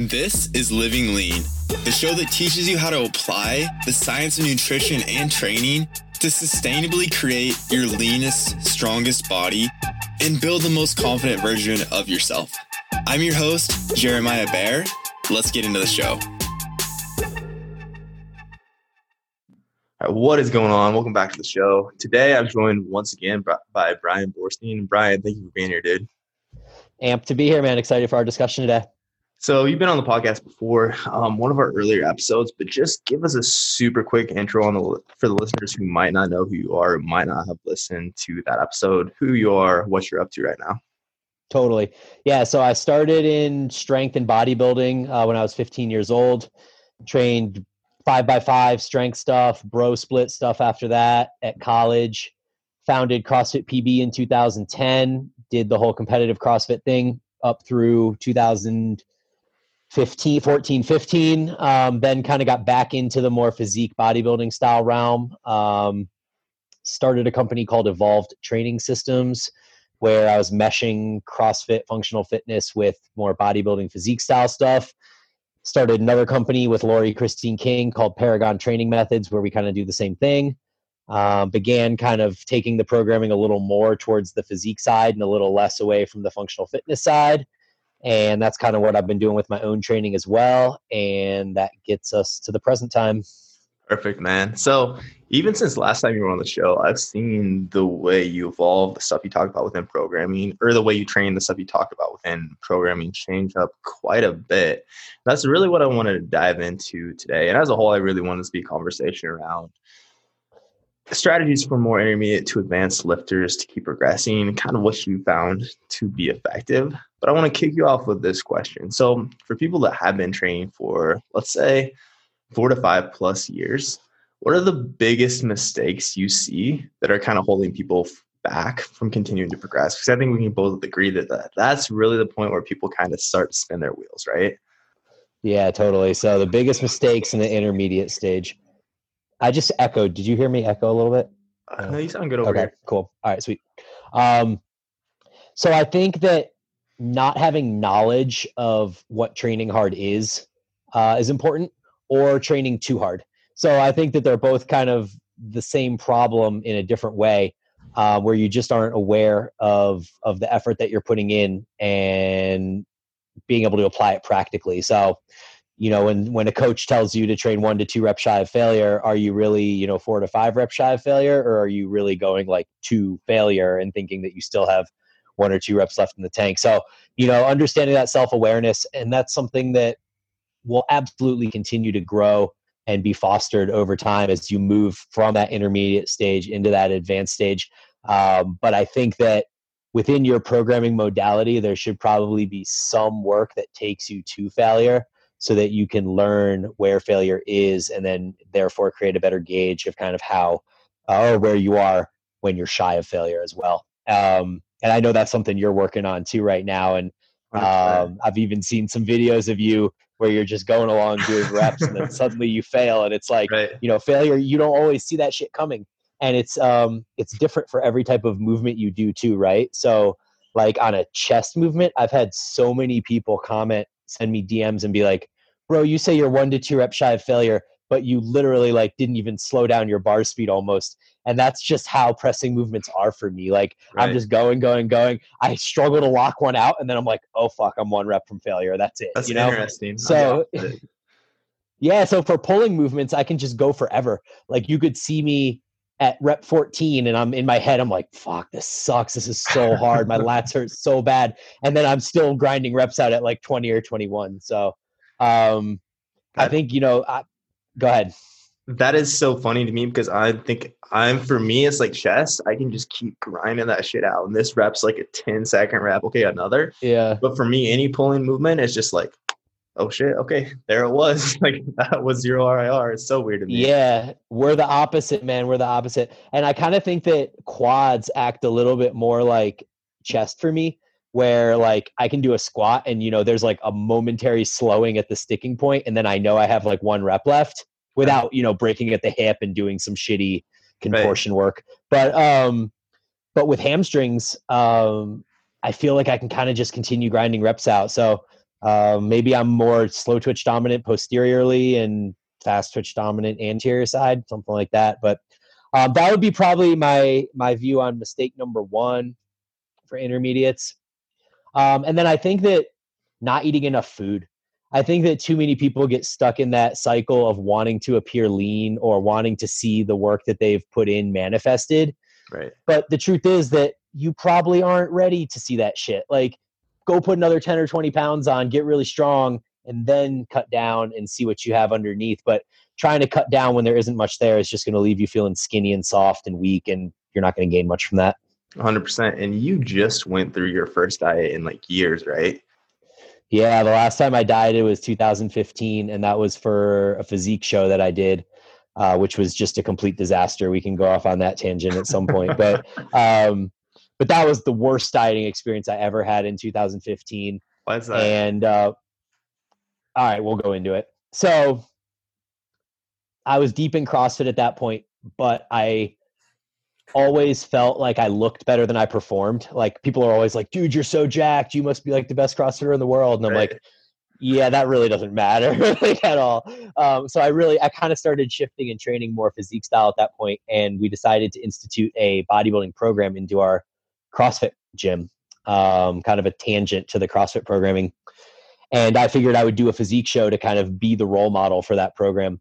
This is Living Lean, the show that teaches you how to apply the science of nutrition and training to sustainably create your leanest, strongest body and build the most confident version of yourself. I'm your host, Jeremiah Bear. Let's get into the show. Right, what is going on? Welcome back to the show. Today I'm joined once again by Brian Borstein. Brian, thank you for being here, dude. Amped to be here, man. Excited for our discussion today. So you've been on the podcast before, um, one of our earlier episodes, but just give us a super quick intro on the for the listeners who might not know who you are, might not have listened to that episode, who you are, what you're up to right now. Totally, yeah. So I started in strength and bodybuilding uh, when I was 15 years old. Trained five by five strength stuff, bro split stuff after that at college. Founded CrossFit PB in 2010. Did the whole competitive CrossFit thing up through 2000- 15 14 15 um, then kind of got back into the more physique bodybuilding style realm um, started a company called evolved training systems where i was meshing crossfit functional fitness with more bodybuilding physique style stuff. Started another company with laurie christine king called paragon training methods where we kind of do the same thing. Um, began kind of taking the programming a little more towards the physique side and a little less away from the functional fitness side and that's kind of what I've been doing with my own training as well. And that gets us to the present time. Perfect, man. So, even since last time you were on the show, I've seen the way you evolve, the stuff you talk about within programming, or the way you train, the stuff you talk about within programming change up quite a bit. That's really what I wanted to dive into today. And as a whole, I really wanted to be a conversation around strategies for more intermediate to advanced lifters to keep progressing, kind of what you found to be effective. But I want to kick you off with this question. So, for people that have been training for, let's say, four to five plus years, what are the biggest mistakes you see that are kind of holding people back from continuing to progress? Because I think we can both agree that, that that's really the point where people kind of start to spin their wheels, right? Yeah, totally. So, the biggest mistakes in the intermediate stage I just echoed. Did you hear me echo a little bit? Uh, no, you sound good over there. okay, here. Cool. All right, sweet. Um, so I think that not having knowledge of what training hard is uh, is important, or training too hard. So I think that they're both kind of the same problem in a different way, uh, where you just aren't aware of of the effort that you're putting in and being able to apply it practically. So you know when when a coach tells you to train one to two reps shy of failure are you really you know four to five reps shy of failure or are you really going like to failure and thinking that you still have one or two reps left in the tank. So you know understanding that self-awareness and that's something that will absolutely continue to grow and be fostered over time as you move from that intermediate stage into that advanced stage. Um, but i think that within your programming modality there should probably be some work that takes you to failure so that you can learn where failure is and then therefore create a better gauge of kind of how uh, or where you are when you're shy of failure as well. Um, and i know that's something you're working on too right now and um, i've even seen some videos of you where you're just going along doing reps and then suddenly you fail and it's like right. you know failure you don't always see that shit coming. And it's um it's different for every type of movement you do too right? So like on a chest movement i've had so many people comment send me DMs and be like, bro, you say you're one to two rep shy of failure, but you literally like didn't even slow down your bar speed almost. And that's just how pressing movements are for me. Like right. I'm just going, going, going. I struggle to lock one out, and then I'm like, oh fuck, I'm one rep from failure. That's it. That's you know? interesting. So yeah, so for pulling movements, I can just go forever. Like you could see me at rep 14 and I'm in my head, I'm like, fuck, this sucks. This is so hard. My lats hurt so bad. And then I'm still grinding reps out at like 20 or 21. So um, I think, you know, I, go ahead. That is so funny to me because I think I'm for me, it's like chess. I can just keep grinding that shit out. And this rep's like a 10 second rep. Okay, another. Yeah. But for me, any pulling movement is just like oh shit, okay, there it was. like that was zero RIR. It's so weird to me. Yeah, we're the opposite, man. We're the opposite. And I kind of think that quads act a little bit more like chest for me, where like I can do a squat and you know there's like a momentary slowing at the sticking point, and then I know I have like one rep left without you know breaking at the hip and doing some shitty contortion right. work. But um, but with hamstrings, um, I feel like I can kind of just continue grinding reps out. So Uh, maybe I'm more slow twitch dominant posteriorly and fast twitch dominant anterior side, something like that. But um, that would be probably my my view on mistake number one for intermediates. Um, and then I think that not eating enough food. I think that too many people get stuck in that cycle of wanting to appear lean or wanting to see the work that they've put in manifested. Right. But the truth is that you probably aren't ready to see that shit. Like, go put another 10 or 20 pounds on, get really strong, and then cut down and see what you have underneath. But trying to cut down when there isn't much there is just going to leave you feeling skinny and soft and weak, and you're not going to gain much from that. 100%. And you just went through your first diet in like years, right? Yeah, the last time I dieted was 2015, and that was for a physique show that I did, uh, which was just a complete disaster. We can go off on that tangent at some point, but um, but that was the worst dieting experience I ever had in 2015. Why's that? And uh, all right, we'll go into it. So I was deep in CrossFit at that point, but I always felt like I looked better than I performed. Like people are always like, dude, you're so jacked. You must be like the best CrossFitter in the world. And I'm Right. like, yeah, that really doesn't matter like, at all. Um, so I really, I kind of started shifting and training more physique style at that point, and we decided to institute a bodybuilding program into our CrossFit gym, um, kind of a tangent to the CrossFit programming. And I figured I would do a physique show to kind of be the role model for that program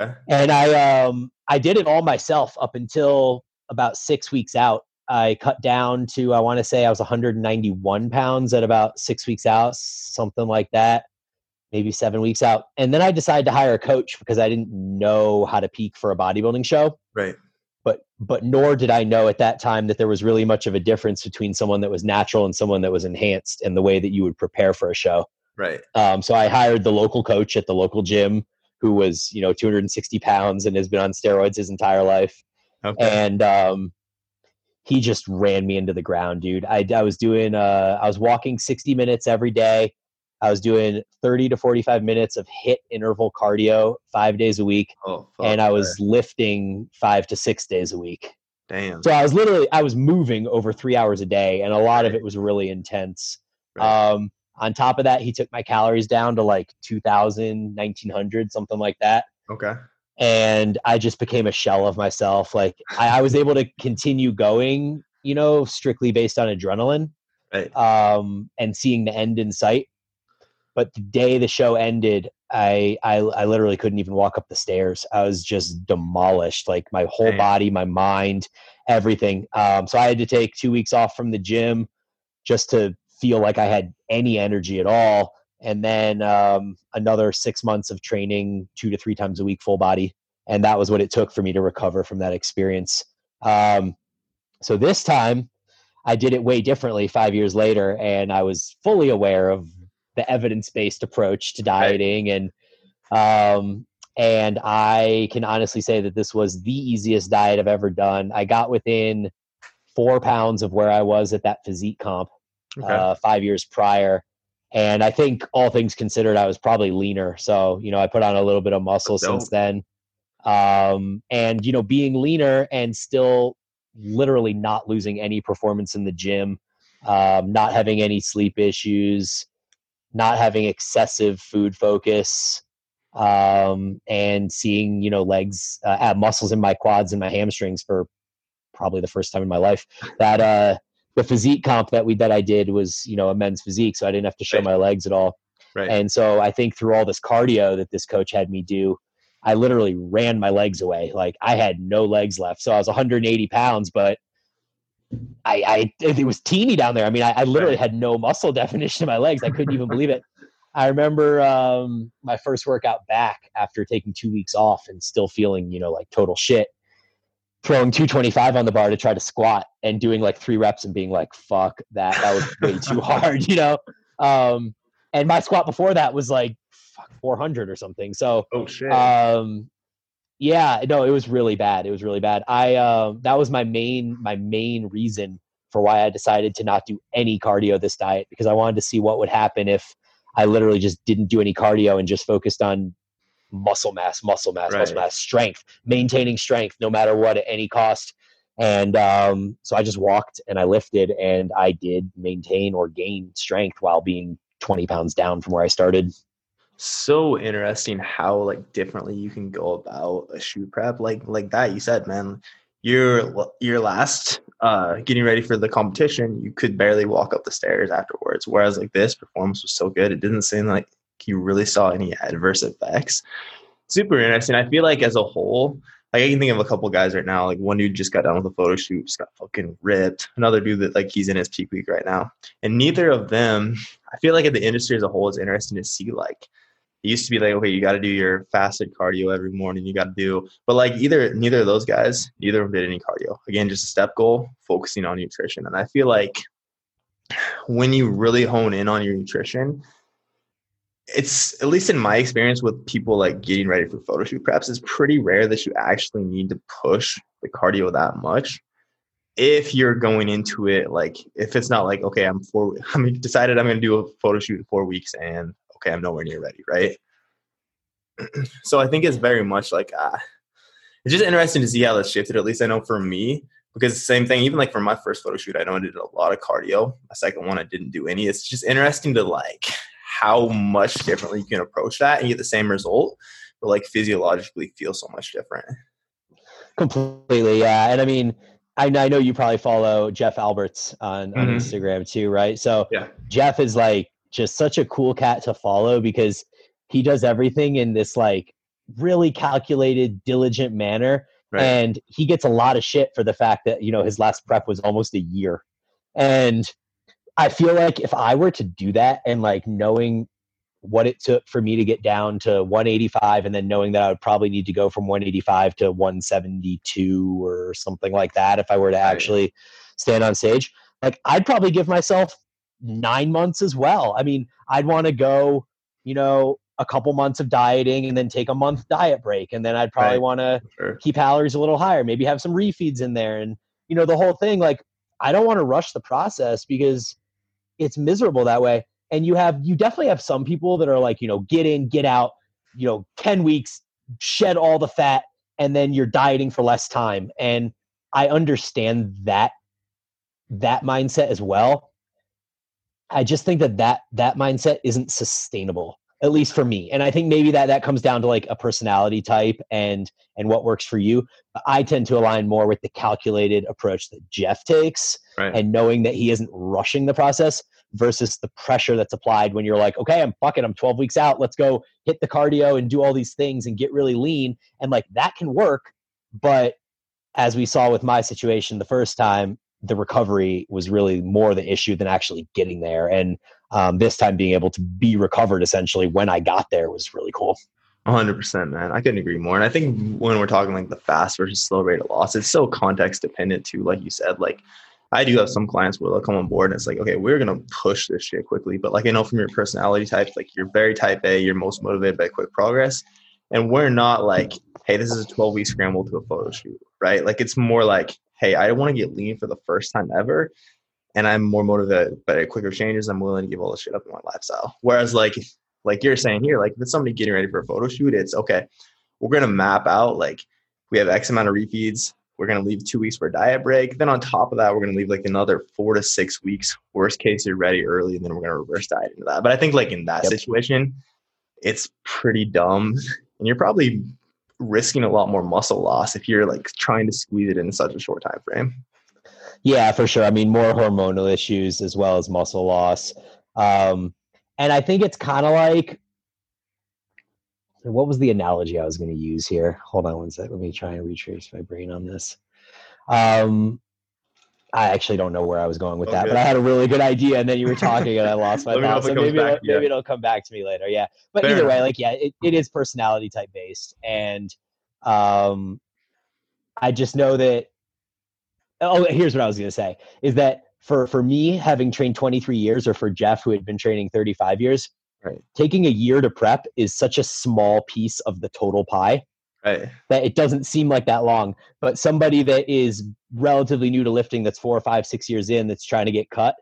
okay. and I um I did it all myself up until about six weeks out. I cut down to I want to say I was 191 pounds at about six weeks out, something like that, maybe seven weeks out. And then I decided to hire a coach because I didn't know how to peak for a bodybuilding show. Right. But but nor did I know at that time that there was really much of a difference between someone that was natural and someone that was enhanced and the way that you would prepare for a show. Right. Um, so I hired the local coach at the local gym who was, you know, 260 pounds and has been on steroids his entire life. Okay. And um, he just ran me into the ground, dude. I, I was doing, uh, I was walking 60 minutes every day. I was doing 30 to 45 minutes of HIIT interval cardio five days a week. oh, and I that. was lifting five to six days a week. damn. So I was literally, I was moving over three hours a day, and a lot of it was really intense. Right. Um, on top of that, he took my calories down to like 2000, 1900, something like that. okay. And I just became a shell of myself. Like I, I was able to continue going, you know, strictly based on adrenaline Right. um, and seeing the end in sight. But the day the show ended, I, I I literally couldn't even walk up the stairs. I was just demolished, like my whole Damn. body, my mind, everything. Um, so I had to take two weeks off from the gym just to feel like I had any energy at all. And then um, another six months of training, two to three times a week, full body, and that was what it took for me to recover from that experience. Um, so this time, I did it way differently five years later, and I was fully aware of the evidence-based approach to dieting, and um, and I can honestly say that this was the easiest diet I've ever done. I got within four pounds of where I was at that physique comp Okay. uh, five years prior. And I think all things considered, I was probably leaner. So, you know, I put on a little bit of muscle since then. Um, and, you know, being leaner and still literally not losing any performance in the gym, um, not having any sleep issues, not having excessive food focus, um, and seeing, you know, legs, uh, muscles in my quads and my hamstrings for probably the first time in my life that, uh, the physique comp that we that I did was you know a men's physique, so I didn't have to show Right. my legs at all. right. And so I think through all this cardio that this coach had me do, I literally ran my legs away. Like I had no legs left. So I was 180 pounds, but I, I it was teeny down there. I mean, I, I literally Right. had no muscle definition in my legs. I couldn't even believe it. I remember um, my first workout back after taking two weeks off and still feeling, you know, like total shit. Throwing 225 on the bar to try to squat and doing like three reps and being like, fuck that. That was way too hard, you know? Um, and my squat before that was like fuck 400 or something. So, oh shit. um, yeah, no, it was really bad. It was really bad. I um, that was my main my main reason for why I decided to not do any cardio this diet because I wanted to see what would happen if I literally just didn't do any cardio and just focused on muscle mass, muscle mass, muscle mass, strength, maintaining strength no matter what at any cost. And um, so I just walked and I lifted and I did maintain or gain strength while being 20 pounds down from where I started. So interesting how like differently you can go about a shoot prep like like that you said man your your last uh getting ready for the competition you could barely walk up the stairs afterwards whereas like this performance was so good it didn't seem like you really saw any adverse effects super interesting i feel like as a whole like I can think of a couple guys right now. Like one dude just got done with a photo shoot, just got fucking ripped. Another dude that like he's in his peak week right now. And neither of them, I feel like in the industry as a whole, it's interesting to see like it used to be like, okay, you got to do your fasted cardio every morning. You got to do, but like either neither of those guys, neither of them did any cardio. Again, just a step goal, focusing on nutrition. And I feel like when you really hone in on your nutrition, it's at least in my experience with people like getting ready for photo shoot preps, it's pretty rare that you actually need to push the cardio that much. If you're going into it like if it's not like okay, I'm four, I'm decided I'm going to do a photo shoot in four weeks, and okay, I'm nowhere near ready, right? so I think it's very much like uh, it's just interesting to see how that's shifted. At least I know for me, because the same thing, even like for my first photo shoot, I know I did a lot of cardio. My second one, I didn't do any. It's just interesting to like how much differently you can approach that and get the same result, but like physiologically feel so much different. Completely, yeah. And I mean, I, I know you probably follow Jeff Alberts on, on mm-hmm. Instagram too, right? So yeah. Jeff is like just such a cool cat to follow because he does everything in this like really calculated, diligent manner. Right. And he gets a lot of shit for the fact that, you know, his last prep was almost a year. And I feel like if I were to do that and like knowing what it took for me to get down to 185 and then knowing that I would probably need to go from 185 to 172 or something like that if I were to actually stand on stage, like I'd probably give myself nine months as well. I mean, I'd want to go, you know, a couple months of dieting and then take a month diet break. And then I'd probably right. want to sure. keep calories a little higher, maybe have some refeeds in there. And, you know, the whole thing, like, I don't want to rush the process because it's miserable that way. And you have, you definitely have some people that are like, you know, get in, get out, you know, 10 weeks, shed all the fat, and then you're dieting for less time. And I understand that, that mindset as well I just think that that that mindset isn't sustainable at least for me. And i think maybe that that comes down to like a personality type and and what works for you. I tend to align more with the calculated approach that jeff takes right. and knowing that he isn't rushing the process versus the pressure that's applied when you're like okay i'm fucking i'm 12 weeks out let's go hit the cardio and do all these things and get really lean. And like that can work but as we saw with my situation the first time the recovery was really more the issue than actually getting there. And um, this time being able to be recovered essentially when I got there was really cool. 100% man. I couldn't agree more. And i think when we're talking like the fast versus slow rate of loss it's so context dependent too like you said like i do have some clients where they'll come on board and it's like okay we're to push this shit quickly. But like i know from your personality type like you're very type a you're most motivated by quick progress. And we're not like hey this is a 12 week scramble to a photo shoot right? Like it's more like hey, I want to get lean for the first time ever. And I'm more motivated by quicker changes. I'm willing to give all the shit up in my lifestyle. Whereas like like you're saying here, like if it's somebody getting ready for a photo shoot, it's okay, we're gonna map out like we have X amount of refeeds. We're gonna leave two weeks for a diet break. Then on top of that, we're gonna leave like another four to six weeks. Worst case, you're ready early, and then we're gonna reverse diet into that. But I think like in that yep. situation, it's pretty dumb. And you're probably risking a lot more muscle loss if you're like trying to squeeze it in such a short time frame. Yeah, for sure. I mean, more hormonal issues as well as muscle loss. Um, and I think it's kind of like what was the analogy I was going to use here? Hold on one sec. Let me try and retrace my brain on this. Um, I actually don't know where I was going with that, but I had a really good idea, and then you were talking, and I lost my thoughts. So maybe back, maybe it'll come back to me later. Yeah, but Fair either enough. way, like yeah, it, it is personality type based, and um, I just know that. Oh, here's what I was going to say: is that for for me, having trained 23 years, or for Jeff, who had been training 35 years, right. taking a year to prep is such a small piece of the total pie right. that it doesn't seem like that long. But somebody that is relatively new to lifting, that's four or five, six years in, that's trying to get cut,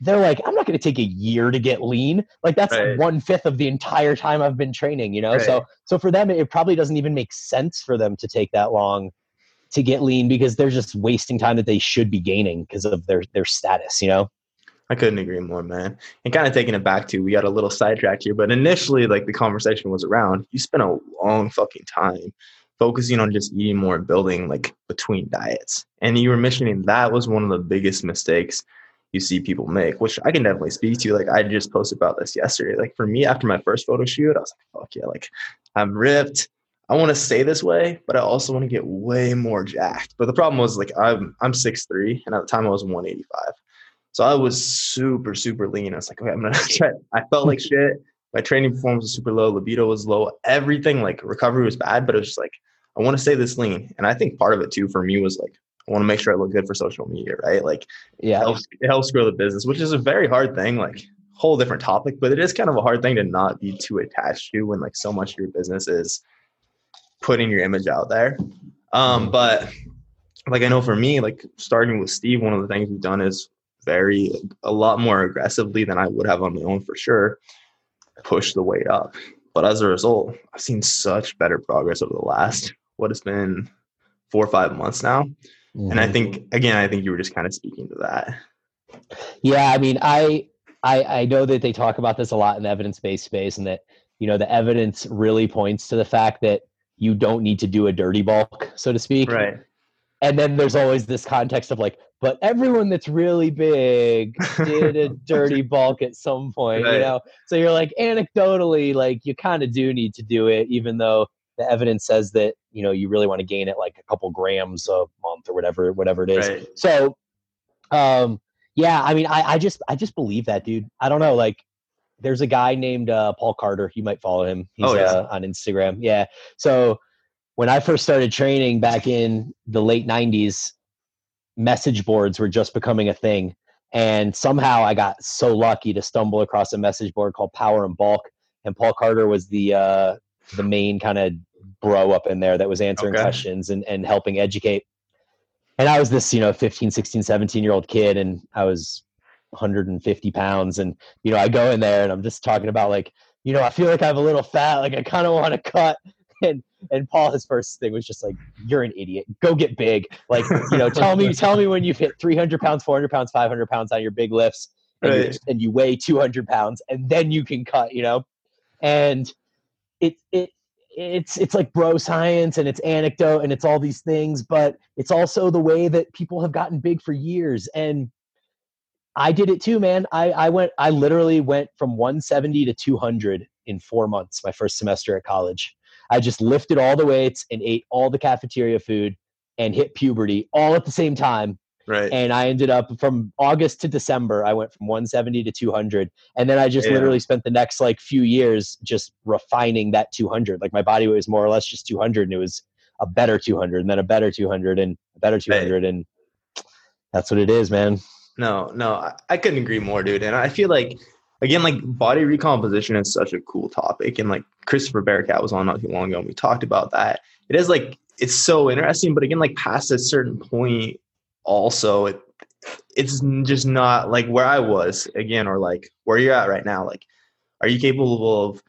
they're like, I'm not going to take a year to get lean. Like that's right. one fifth of the entire time I've been training, you know? Right. So, so for them, it probably doesn't even make sense for them to take that long to get lean because they're just wasting time that they should be gaining because of their, their status, you know? I couldn't agree more, man. And kind of taking it back to, we got a little sidetracked here, but initially, like the conversation was around, you spent a long fucking time focusing on just eating more and building like between diets. And you were mentioning that was one of the biggest mistakes you see people make, which I can definitely speak to. Like I just posted about this yesterday. Like for me, after my first photo shoot, I was like, fuck yeah, like I'm ripped. I want to stay this way, but I also want to get way more jacked. But the problem was like I'm I'm 6'3 and at the time I was 185. So I was super, super lean. I was like, okay, I'm gonna try. I felt like shit. My training performance was super low, libido was low, everything like recovery was bad, but it was just like, I want to stay this lean. And I think part of it too for me was like, I want to make sure I look good for social media, right? Like, yeah, it helps, it helps grow the business, which is a very hard thing. Like, whole different topic, but it is kind of a hard thing to not be too attached to when like so much of your business is putting your image out there. Um, but like I know for me, like starting with Steve, one of the things we've done is very a lot more aggressively than I would have on my own for sure, push the weight up. But as a result, I've seen such better progress over the last what has been four or five months now. Mm-hmm. And I mm-hmm. think again, I think you were just kind of speaking to that. Yeah, I mean, I I I know that they talk about this a lot in the evidence-based space, and that you know the evidence really points to the fact that you don't need to do a dirty bulk, so to speak. Right. And then there's always this context of like, but everyone that's really big did a dirty bulk at some point, right. you know. So you're like anecdotally, like you kind of do need to do it, even though the evidence says that you know you really want to gain it like a couple grams a month or whatever whatever it is right. so um yeah i mean I, I just i just believe that dude i don't know like there's a guy named uh, paul carter you might follow him he's oh, yeah. uh, on instagram yeah so when i first started training back in the late 90s message boards were just becoming a thing and somehow i got so lucky to stumble across a message board called power and bulk and paul carter was the uh the main kind of bro up in there that was answering okay. questions and, and helping educate. And I was this, you know, 15, 16, 17 year old kid and I was 150 pounds. And, you know, I go in there and I'm just talking about like, you know, I feel like I have a little fat, like I kind of want to cut. And and Paul, his first thing was just like, "You're an idiot. Go get big. Like, you know, tell me, tell me when you've hit 300 pounds, 400 pounds, 500 pounds on your big lifts, and, right. and you weigh 200 pounds, and then you can cut. You know, and it it it's it's like bro science and it's anecdote and it's all these things but it's also the way that people have gotten big for years and i did it too man i i went i literally went from 170 to 200 in four months my first semester at college i just lifted all the weights and ate all the cafeteria food and hit puberty all at the same time Right. And I ended up from August to December, I went from 170 to 200. And then I just yeah. literally spent the next like few years just refining that 200. Like my body was more or less just 200 and it was a better 200 and then a better 200 and a better 200. Right. And that's what it is, man. No, no, I, I couldn't agree more, dude. And I feel like, again, like body recomposition is such a cool topic. And like Christopher Barakat was on not too long ago and we talked about that. It is like, it's so interesting. But again, like past a certain point, also it it's just not like where I was again, or like where you're at right now. Like, are you capable of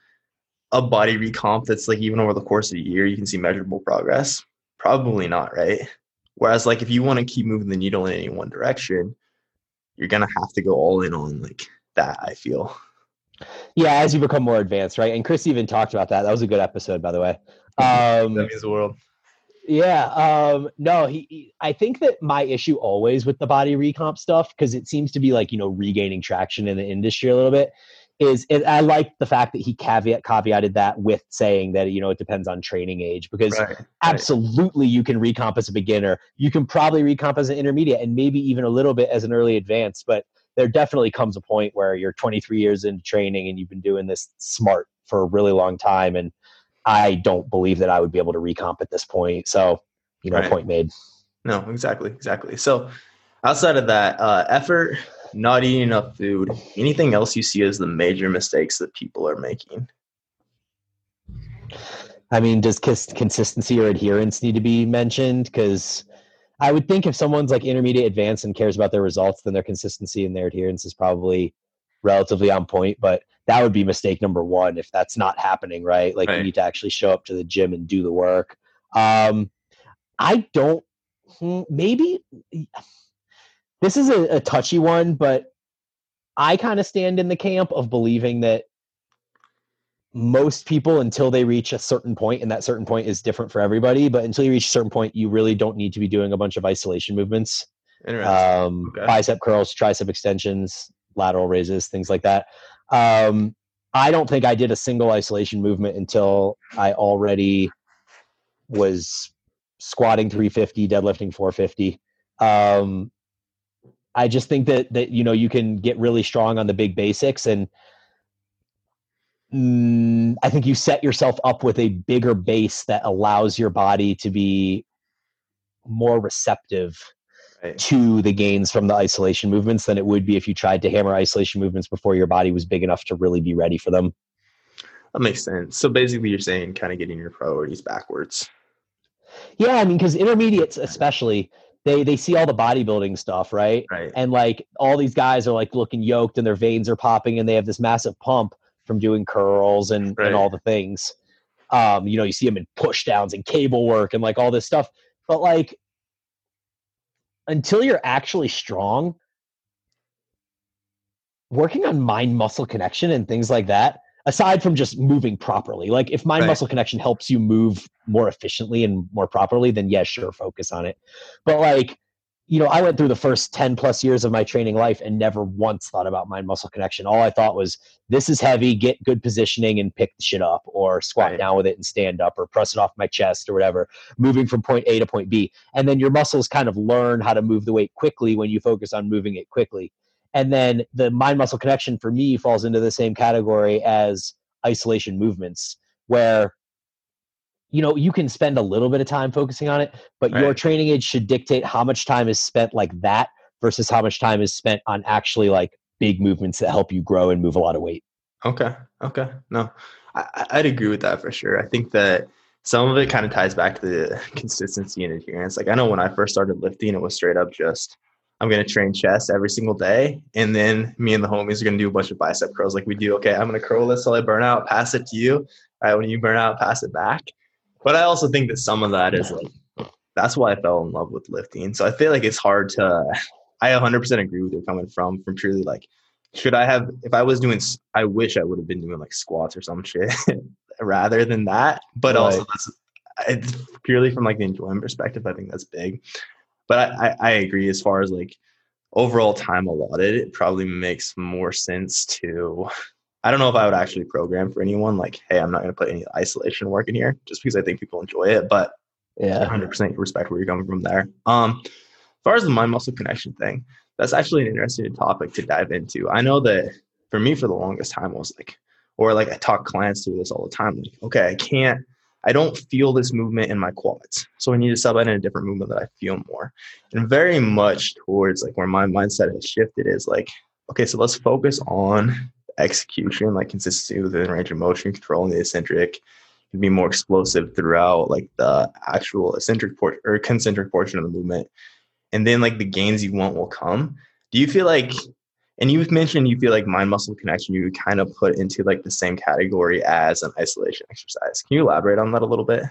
a body recomp that's like even over the course of a year you can see measurable progress? Probably not, right? Whereas like if you want to keep moving the needle in any one direction, you're gonna have to go all in on like that. I feel. Yeah, as you become more advanced, right? And Chris even talked about that. That was a good episode, by the way. Um, that means the world. Yeah. Um, no, he, he, I think that my issue always with the body recomp stuff, because it seems to be like, you know, regaining traction in the industry a little bit, is it, I like the fact that he caveat caveated that with saying that, you know, it depends on training age, because right, absolutely right. you can recomp as a beginner. You can probably recomp as an intermediate and maybe even a little bit as an early advanced, but there definitely comes a point where you're 23 years into training and you've been doing this smart for a really long time. And I don't believe that I would be able to recomp at this point. So, you know, right. point made. No, exactly, exactly. So, outside of that, uh, effort, not eating enough food, anything else you see as the major mistakes that people are making? I mean, does consistency or adherence need to be mentioned? Because I would think if someone's like intermediate advanced and cares about their results, then their consistency and their adherence is probably relatively on point. But that would be mistake number one if that's not happening right like right. you need to actually show up to the gym and do the work um i don't hmm, maybe this is a, a touchy one but I kind of stand in the camp of believing that most people until they reach a certain point and that certain point is different for everybody but until you reach a certain point you really don't need to be doing a bunch of isolation movements. Um, okay. bicep curls tricep extensions lateral raises things like that. Um, i don't think i did a single isolation movement until i already was squatting 350 deadlifting 450 um, i just think that that you know you can get really strong on the big basics and mm, I think you set yourself up with a bigger base that allows your body to be more receptive right. to the gains from the isolation movements than it would be if you tried to hammer isolation movements before your body was big enough to really be ready for them. That makes sense. So basically, you're saying kind of getting your priorities backwards. Yeah, I mean, because intermediates, especially, they they see all the bodybuilding stuff, right? Right. And like all these guys are like looking yoked and their veins are popping and they have this massive pump from doing curls and, right. and all the things. Um, you know, you see them in push downs and cable work and like all this stuff. But like until you're actually strong, working on mind muscle connection and things like that, aside from just moving properly, like if mind muscle connection helps you move more efficiently and more properly, then yeah, sure, focus on it. But like you know, I went through the first 10 plus years of my training life and never once thought about mind muscle connection. All I thought was, this is heavy, get good positioning and pick the shit up, or squat right. down with it and stand up, or press it off my chest, or whatever, moving from point A to point B. And then your muscles kind of learn how to move the weight quickly when you focus on moving it quickly. And then the mind muscle connection for me falls into the same category as isolation movements, where you know you can spend a little bit of time focusing on it but right. your training age should dictate how much time is spent like that versus how much time is spent on actually like big movements that help you grow and move a lot of weight. Okay okay. No I, i'd agree with that for sure. I think that some of it kind of ties back to the consistency and adherence. Like i know when i first started lifting it was straight up just i'm going to train chest every single day and then me and the homies are going to do a bunch of bicep curls. Like we do okay i'm going to curl this till i burn out pass it to you. All right when you burn out pass it back but I also think that some of that is like that's why I fell in love with lifting. So I feel like it's hard to. I 100% agree with you coming from from purely like, should I have if I was doing? I wish I would have been doing like squats or some shit rather than that. But right. also that's it's purely from like the enjoyment perspective. I think that's big. But I, I, I agree as far as like overall time allotted, it probably makes more sense to I don't know if I would actually program for anyone like, hey, I'm not going to put any isolation work in here just because I think people enjoy it. But yeah, 100% respect where you're coming from there. Um, as far as the mind muscle connection thing, that's actually an interesting topic to dive into. I know that for me, for the longest time, I was like, or like I talk clients through this all the time. Like, okay, I can't, I don't feel this movement in my quads. So I need to sub in a different movement that I feel more. And very much towards like where my mindset has shifted is like, okay, so let's focus on execution, like consistency within range of motion, controlling the eccentric, can be more explosive throughout like the actual eccentric portion or concentric portion of the movement. And then like the gains you want will come. Do you feel like and you've mentioned you feel like mind muscle connection you kind of put into like the same category as an isolation exercise. Can you elaborate on that a little bit?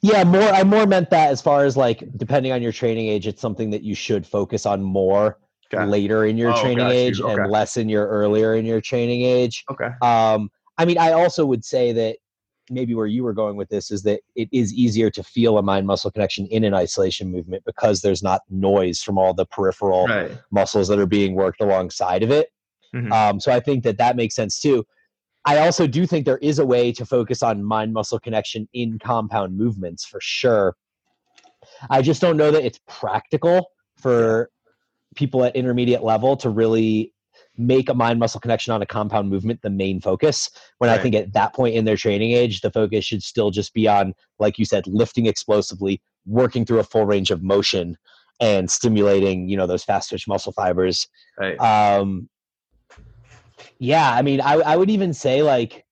Yeah, more I more meant that as far as like depending on your training age, it's something that you should focus on more okay. later in your oh, training age okay. and less in your earlier in your training age. Okay. Um, I mean, I also would say that maybe where you were going with this is that it is easier to feel a mind muscle connection in an isolation movement because there's not noise from all the peripheral right. muscles that are being worked alongside of it. Mm-hmm. Um, so I think that that makes sense too. I also do think there is a way to focus on mind muscle connection in compound movements for sure. I just don't know that it's practical for people at intermediate level to really make a mind muscle connection on a compound movement the main focus when right. i think at that point in their training age the focus should still just be on like you said lifting explosively working through a full range of motion and stimulating you know those fast twitch muscle fibers right. um yeah i mean I, I would even say like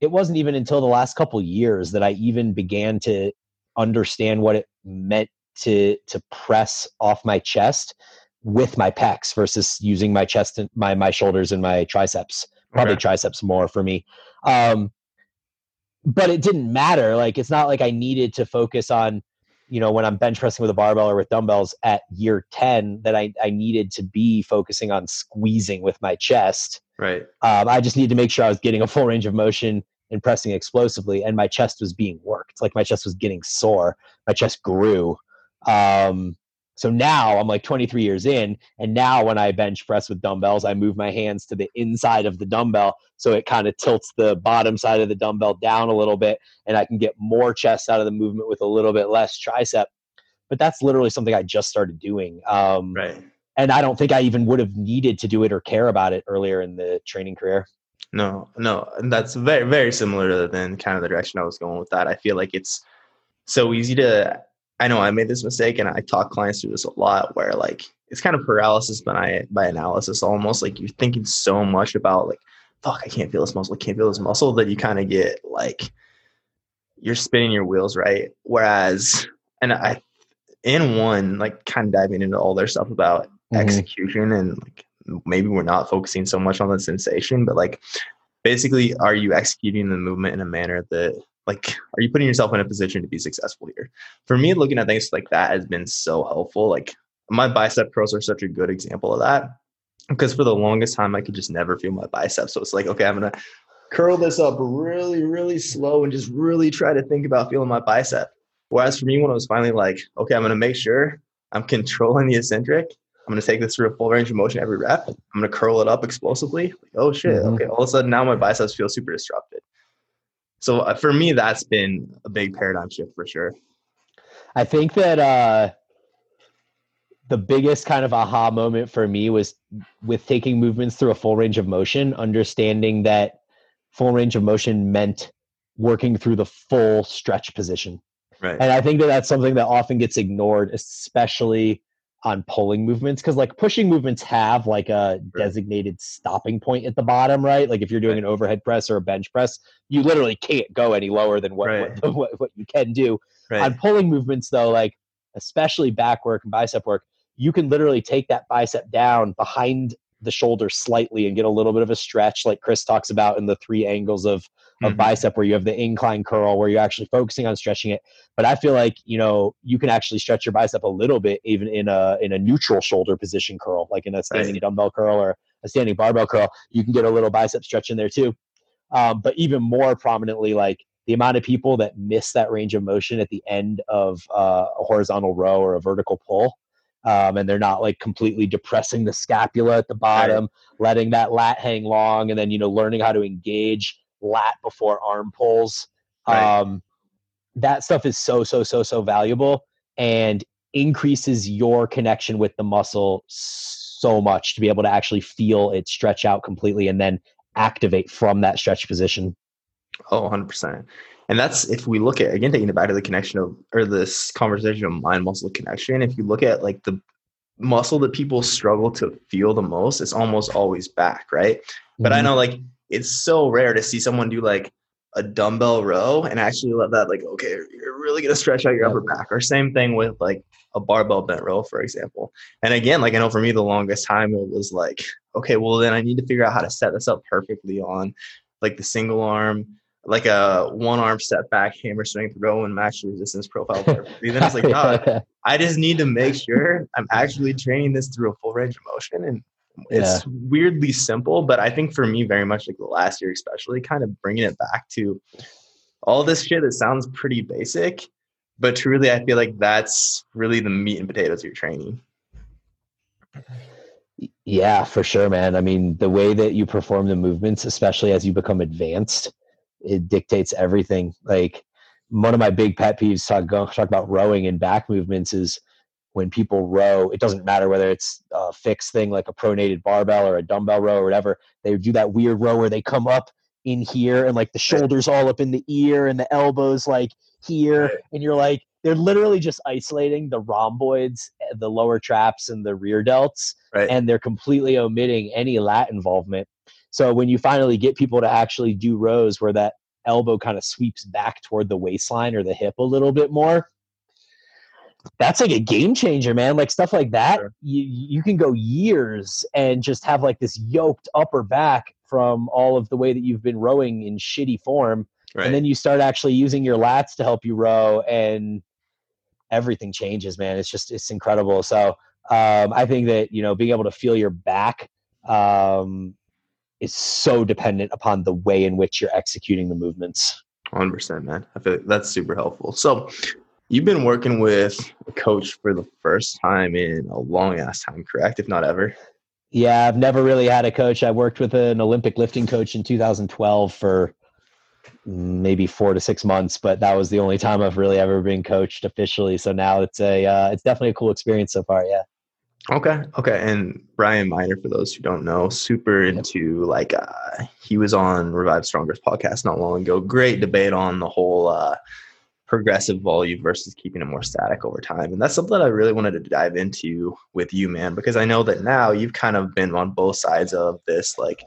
it wasn't even until the last couple years that i even began to understand what it meant to to press off my chest with my pecs versus using my chest and my my shoulders and my triceps. Probably okay. triceps more for me. Um, but it didn't matter. Like it's not like I needed to focus on you know, when I'm bench pressing with a barbell or with dumbbells at year 10 that I, I needed to be focusing on squeezing with my chest. Right. Um, I just needed to make sure I was getting a full range of motion and pressing explosively, and my chest was being worked. Like my chest was getting sore, my chest grew. Um, so now I'm like 23 years in, and now when I bench press with dumbbells, I move my hands to the inside of the dumbbell, so it kind of tilts the bottom side of the dumbbell down a little bit, and I can get more chest out of the movement with a little bit less tricep. But that's literally something I just started doing. Um, Right. And I don't think I even would have needed to do it or care about it earlier in the training career. No, no, and that's very, very similar than kind of the direction I was going with that. I feel like it's so easy to. I know I made this mistake, and I talk clients through this a lot, where like it's kind of paralysis by by analysis, almost like you're thinking so much about like, fuck, I can't feel this muscle, I can't feel this muscle, that you kind of get like you're spinning your wheels, right? Whereas, and I, in one, like kind of diving into all their stuff about Mhm. execution and like maybe we're not focusing so much on the sensation, but like basically, are you executing the movement in a manner that like are you putting yourself in a position to be successful here? For me, looking at things like that has been so helpful. Like my bicep curls are such a good example of that. Because for the longest time I could just never feel my biceps. So it's like, okay, I'm gonna curl this up really, really slow and just really try to think about feeling my bicep. Whereas for me, when I was finally like, okay, I'm gonna make sure I'm controlling the eccentric. I'm gonna take this through a full range of motion every rep. I'm gonna curl it up explosively. Like, oh shit! Mhm. Okay, all of a sudden now my biceps feel super disrupted. So uh, for me, that's been a big paradigm shift for sure. I think that uh, the biggest kind of aha moment for me was with taking movements through a full range of motion, understanding that full range of motion meant working through the full stretch position. Right. And I think that that's something that often gets ignored, especially on pulling movements, because like pushing movements have like a designated stopping point at the bottom, right? Like if you're doing Right. an overhead press or a bench press, you literally can't go any lower than what Right. what, what, what you can do. right. On pulling movements, though, like especially back work and bicep work, you can literally take that bicep down behind the shoulder slightly and get a little bit of a stretch, like Chris talks about in the three angles of of Mhm. bicep, where you have the incline curl, where you're actually focusing on stretching it. But I feel like you know you can actually stretch your bicep a little bit, even in a in a neutral shoulder position curl, like in a standing Right. dumbbell curl or a standing barbell curl. You can get a little bicep stretch in there too. Um, but even more prominently, like the amount of people that miss that range of motion at the end of uh, a horizontal row or a vertical pull. Um, and they're not like completely depressing the scapula at the bottom, letting that lat hang long, and then you know learning how to engage lat before arm pulls. Right. Um, that stuff is so so so so valuable and increases your connection with the muscle so much to be able to actually feel it stretch out completely and then activate from that stretch position. Oh, 100%. And that's if we look at, again, taking it back to the connection of, or this conversation of mind muscle connection, if you look at like the muscle that people struggle to feel the most, it's almost always back, right? But I Mhm. know like it's so rare to see someone do like a dumbbell row and actually let that, like, okay, you're really to stretch out your upper back. Or same thing with like a barbell bent row, for example. And again, like I know for me, the longest time it was like, okay, well, then I need to figure out how to set this up perfectly on like the single arm, like a one arm step back hammer strength row and max resistance profile perfectly. then it's like, God, I just need to make sure I'm actually training this through a full range of motion. And it's weirdly simple, but I think for me, very much like the last year, especially, kind of bringing it back to all this shit that sounds pretty basic, but truly, I feel like that's really the meat and potatoes of your training. Yeah, for sure, man. I mean, the way that you perform the movements, especially as you become advanced, it dictates everything. Like one of my big pet peeves talk talk about rowing and back movements is when people row. It doesn't matter whether it's a fixed thing like a pronated barbell or a dumbbell row or whatever. They do that weird row where they come up in here and like the shoulders all up in the ear and the elbows like here, and you're like they're literally just isolating the rhomboids, eh, the lower traps, and the rear delts Right. and they're completely omitting any lat involvement. So when you finally get people to actually do rows where that elbow kind of sweeps back toward the waistline or the hip a little bit more, that's like a game changer, man. Like stuff like that, Sure. you you can go years and just have like this yoked upper back from all of the way that you've been rowing in shitty form right. and then you start actually using your lats to help you row and everything changes, man. It's just it's incredible. So um, I think that you know being able to feel your back um, is so dependent upon the way in which you're executing the movements. 100%, man. I feel like that's super helpful. So, you've been working with a coach for the first time in a long ass time, correct? If not ever. Yeah, I've never really had a coach. I worked with an Olympic lifting coach in 2012 for maybe four to six months, but that was the only time I've really ever been coached officially. So now it's a uh, it's definitely a cool experience so far. Yeah. Okay. Okay. And Brian Miner, for those who don't know, super into like uh he was on Revive Stronger's podcast not long ago. Great debate on the whole uh progressive volume versus keeping it more static over time. And that's something that I really wanted to dive into with you, man, because I know that now you've kind of been on both sides of this like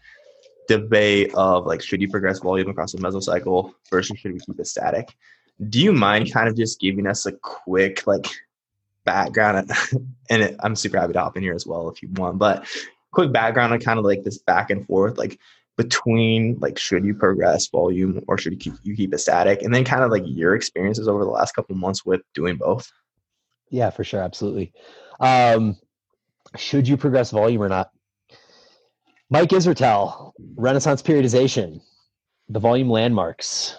debate of like should you progress volume across the mesocycle versus should we keep it static. Do you mind kind of just giving us a quick like background and it, i'm super happy to hop in here as well if you want but quick background on kind of like this back and forth like between like should you progress volume or should you keep you keep it static? And then kind of like your experiences over the last couple months with doing both. Yeah for sure absolutely. Um should you progress volume or not? Mike israetel renaissance periodization the volume landmarks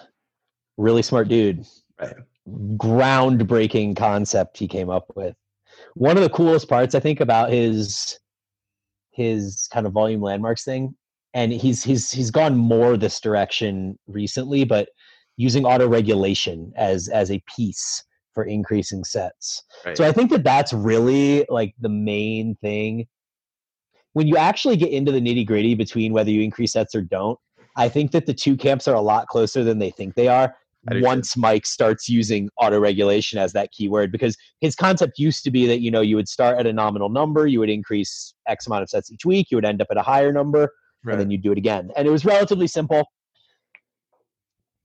really smart dude. Right. Groundbreaking concept he came up with. One of the coolest parts I think about his his kind of volume landmarks thing and he's he's he's gone more this direction recently but using auto regulation as as a piece for increasing sets. Right. So I think that that's really like the main thing when you actually get into the nitty gritty between whether you increase sets or don't, I think that the two camps are a lot closer than they think they are once too. Mike starts using auto regulation as that keyword because his concept used to be that you know you would start at a nominal number, you would increase X amount of sets each week, you would end up at a higher number, right. and then you do it again. And it was relatively simple.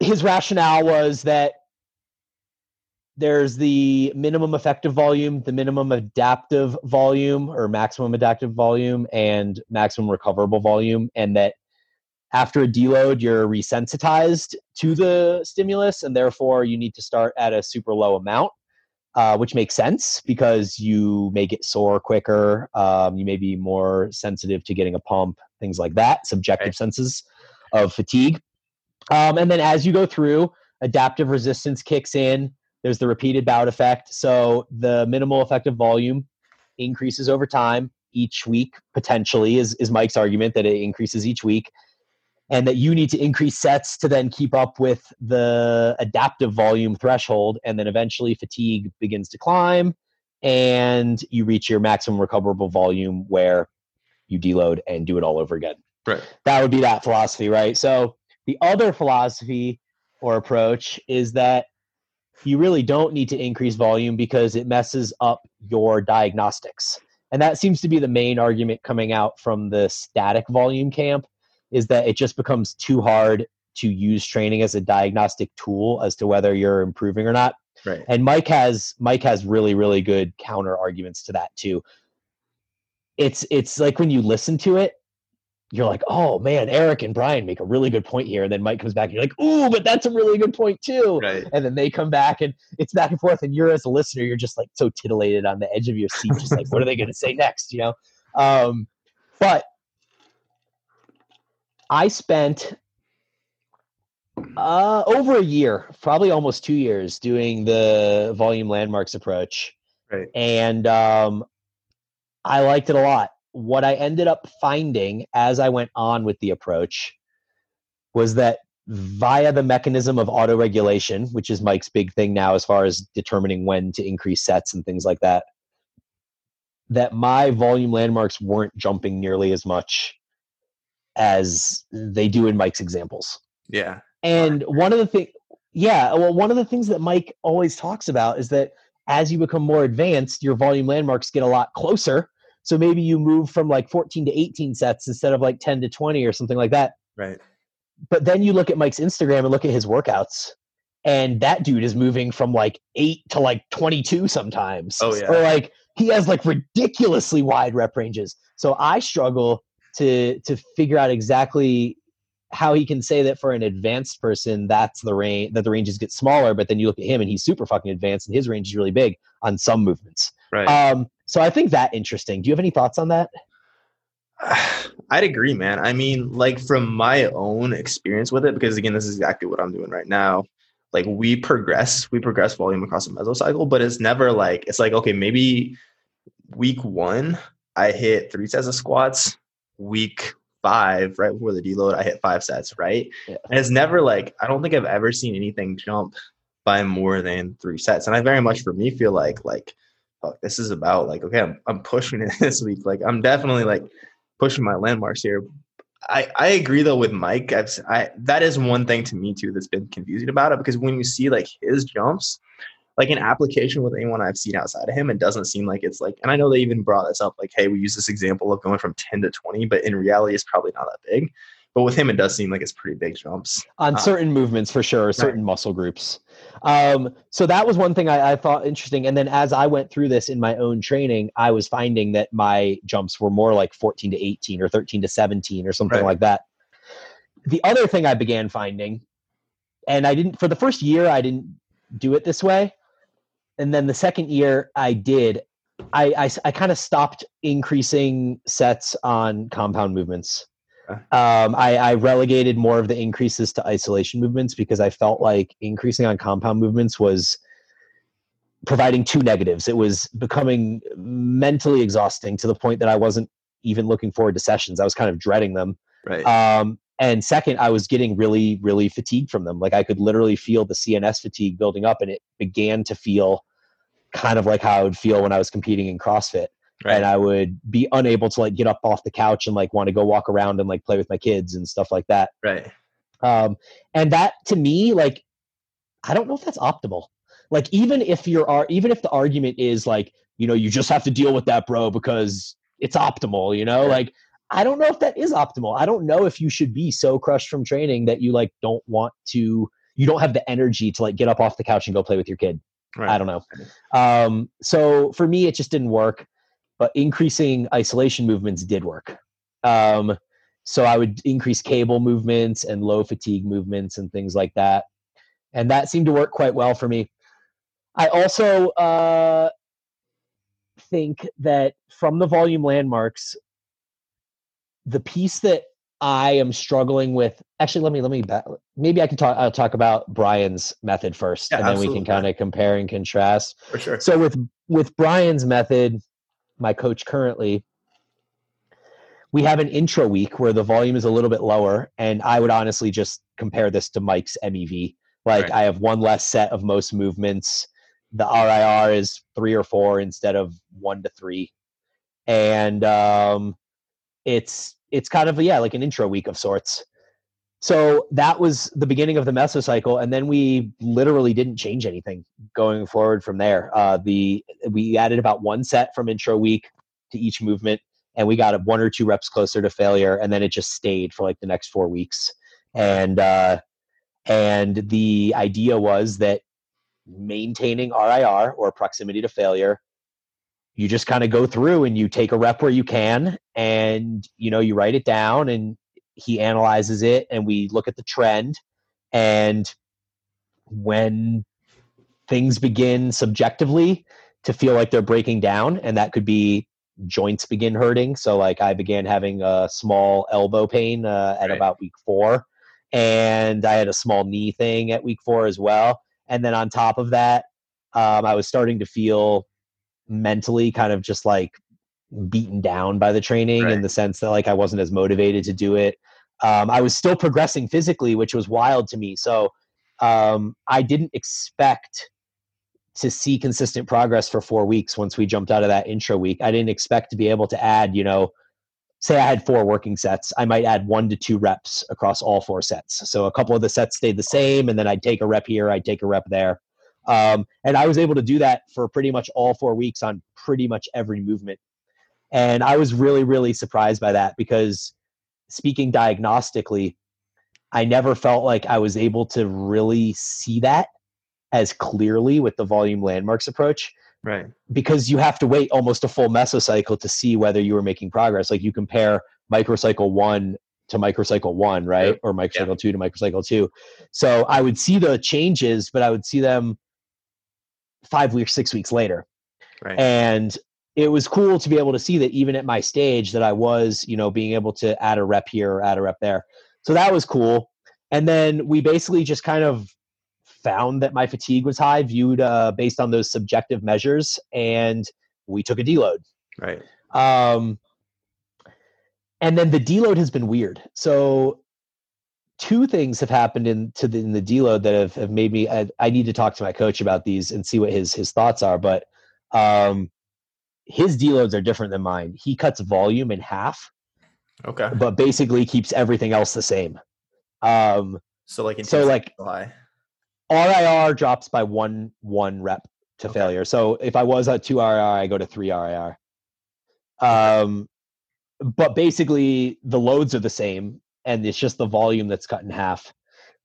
His rationale was that there's the minimum effective volume, the minimum adaptive volume, or maximum adaptive volume, and maximum recoverable volume, and that after a deload, you're resensitized to the stimulus, and therefore you need to start at a super low amount, uh, which makes sense because you may get sore quicker. Um, you may be more sensitive to getting a pump, things like that, subjective right. senses of fatigue. Um, and then as you go through, adaptive resistance kicks in. There's the repeated bout effect. So the minimal effective volume increases over time each week, potentially, is, is Mike's argument that it increases each week and that you need to increase sets to then keep up with the adaptive volume threshold and then eventually fatigue begins to climb and you reach your maximum recoverable volume where you deload and do it all over again right that would be that philosophy right so the other philosophy or approach is that you really don't need to increase volume because it messes up your diagnostics and that seems to be the main argument coming out from the static volume camp is that it just becomes too hard to use training as a diagnostic tool as to whether you're improving or not. Right. And Mike has Mike has really really good counter arguments to that too. It's it's like when you listen to it, you're like, oh man, Eric and Brian make a really good point here. And then Mike comes back and you're like, ooh, but that's a really good point too. Right. And then they come back and it's back and forth. And you're as a listener, you're just like so titillated on the edge of your seat, just like, what are they going to say next? You know? Um, but I spent uh, over a year, probably almost two years, doing the volume landmarks approach. Right. And um, I liked it a lot. What I ended up finding as I went on with the approach was that via the mechanism of auto regulation, which is Mike's big thing now as far as determining when to increase sets and things like that, that my volume landmarks weren't jumping nearly as much as they do in Mike's examples. Yeah. And one of the things, yeah, well, one of the things that Mike always talks about is that as you become more advanced, your volume landmarks get a lot closer. So maybe you move from like 14 to 18 sets instead of like 10 to 20 or something like that. Right. But then you look at Mike's Instagram and look at his workouts, and that dude is moving from like eight to like 22 sometimes. Oh, yeah. Or like he has like ridiculously wide rep ranges. So I struggle to to figure out exactly how he can say that for an advanced person, that's the range that the ranges get smaller, but then you look at him and he's super fucking advanced and his range is really big on some movements. Right. Um, so I think that interesting. Do you have any thoughts on that? I'd agree, man. I mean, like from my own experience with it, because again, this is exactly what I'm doing right now. Like we progress, we progress volume across a mesocycle, but it's never like it's like okay, maybe week one I hit three sets of squats. Week five, right before the deload, I hit five sets, right? Yeah. And it's never like I don't think I've ever seen anything jump by more than three sets. And I very much for me feel like like fuck, this is about like okay, I'm I'm pushing it this week. Like I'm definitely like pushing my landmarks here. I, I agree though with Mike. I've I that is one thing to me too that's been confusing about it because when you see like his jumps, like an application with anyone I've seen outside of him, it doesn't seem like it's like. And I know they even brought this up, like, hey, we use this example of going from ten to twenty, but in reality, it's probably not that big. But with him, it does seem like it's pretty big jumps on Uh, certain movements for sure, certain muscle groups. Um, so that was one thing I, I thought interesting. And then as I went through this in my own training, I was finding that my jumps were more like 14 to 18 or 13 to 17 or something Right. like that. The other thing I began finding, and I didn't for the first year, I didn't do it this way. And then the second year I did, I, I, I kind of stopped increasing sets on compound movements. Um, I, I relegated more of the increases to isolation movements because I felt like increasing on compound movements was providing two negatives. It was becoming mentally exhausting to the point that I wasn't even looking forward to sessions. I was kind of dreading them. right? Um, and second, I was getting really, really fatigued from them. Like I could literally feel the CNS fatigue building up, and it began to feel kind of like how I would feel when I was competing in CrossFit. Right. And I would be unable to like get up off the couch and like want to go walk around and like play with my kids and stuff like that. right. Um, and that to me, like, I don't know if that's optimal. Like, even if you're, even if the argument is like, you know, you just have to deal with that, bro, because it's optimal, you know, Right. like, I don't know if that is optimal. I don't know if you should be so crushed from training that you like don't want to, you don't have the energy to like get up off the couch and go play with your kid. Right. I don't know. Um, so for me, it just didn't work. But increasing isolation movements did work. Um, so I would increase cable movements and low fatigue movements and things like that, and that seemed to work quite well for me. I also uh, think that from the volume landmarks, the piece that I am struggling with. Actually, let me let me back, maybe I can talk. I'll talk about Brian's method first, Yeah, and then we can kind of compare and contrast. For sure. So with with Brian's method, my coach currently, we have an intro week where the volume is a little bit lower, and I would honestly just compare this to Mike's MEV. Like Right. I have one less set of most movements. The RIR is three or four instead of one to three, and um, it's it's kind of yeah like an intro week of sorts. So that was the beginning of the mesocycle, and then we literally didn't change anything going forward from there. Uh, the we added about one set from intro week to each movement, and we got one or two reps closer to failure, and then it just stayed for like the next four weeks. And uh, and the idea was that maintaining RIR or proximity to failure, you just kind of go through and you take a rep where you can, and you know you write it down, and he analyzes it, and we look at the trend, and when things begin subjectively to feel like they're breaking down and that could be joints begin hurting so like i began having a small elbow pain uh, at Right. about week four and i had a small knee thing at week four as well and then on top of that um, i was starting to feel mentally kind of just like beaten down by the training in the sense that like i wasn't as motivated to do it um, i was still progressing physically which was wild to me so um, I didn't expect to see consistent progress for four weeks once we jumped out of that intro week. I didn't expect to be able to add, you know, say I had four working sets, I might add one to two reps across all four sets. So a couple of the sets stayed the same, and then I'd take a rep here, I'd take a rep there. Um, and I was able to do that for pretty much all four weeks on pretty much every movement. And I was really, really surprised by that because speaking diagnostically, I never felt like I was able to really see that as clearly with the volume landmarks approach Right. because you have to wait almost a full mesocycle to see whether you were making progress. Like you compare microcycle one to microcycle one, right? Yep. Or microcycle yeah. two to microcycle two. So I would see the changes, but I would see them five weeks, six weeks later. Right. And it was cool to be able to see that even at my stage that I was, you know, being able to add a rep here or add a rep there. So that was cool. And then we basically just kind of found that my fatigue was high, viewed uh, based on those subjective measures, and we took a deload. Right. Um, and then the deload has been weird. So two things have happened in to the, in the deload that have, have made me I, I, need to talk to my coach about these and see what his his thoughts are but um his deloads are different than mine he cuts volume in half okay but basically keeps everything else the same um so like so like RIR drops by one one rep to okay. failure so if I was at two RIR I go to three RIR um but basically the loads are the same and it's just the volume that's cut in half.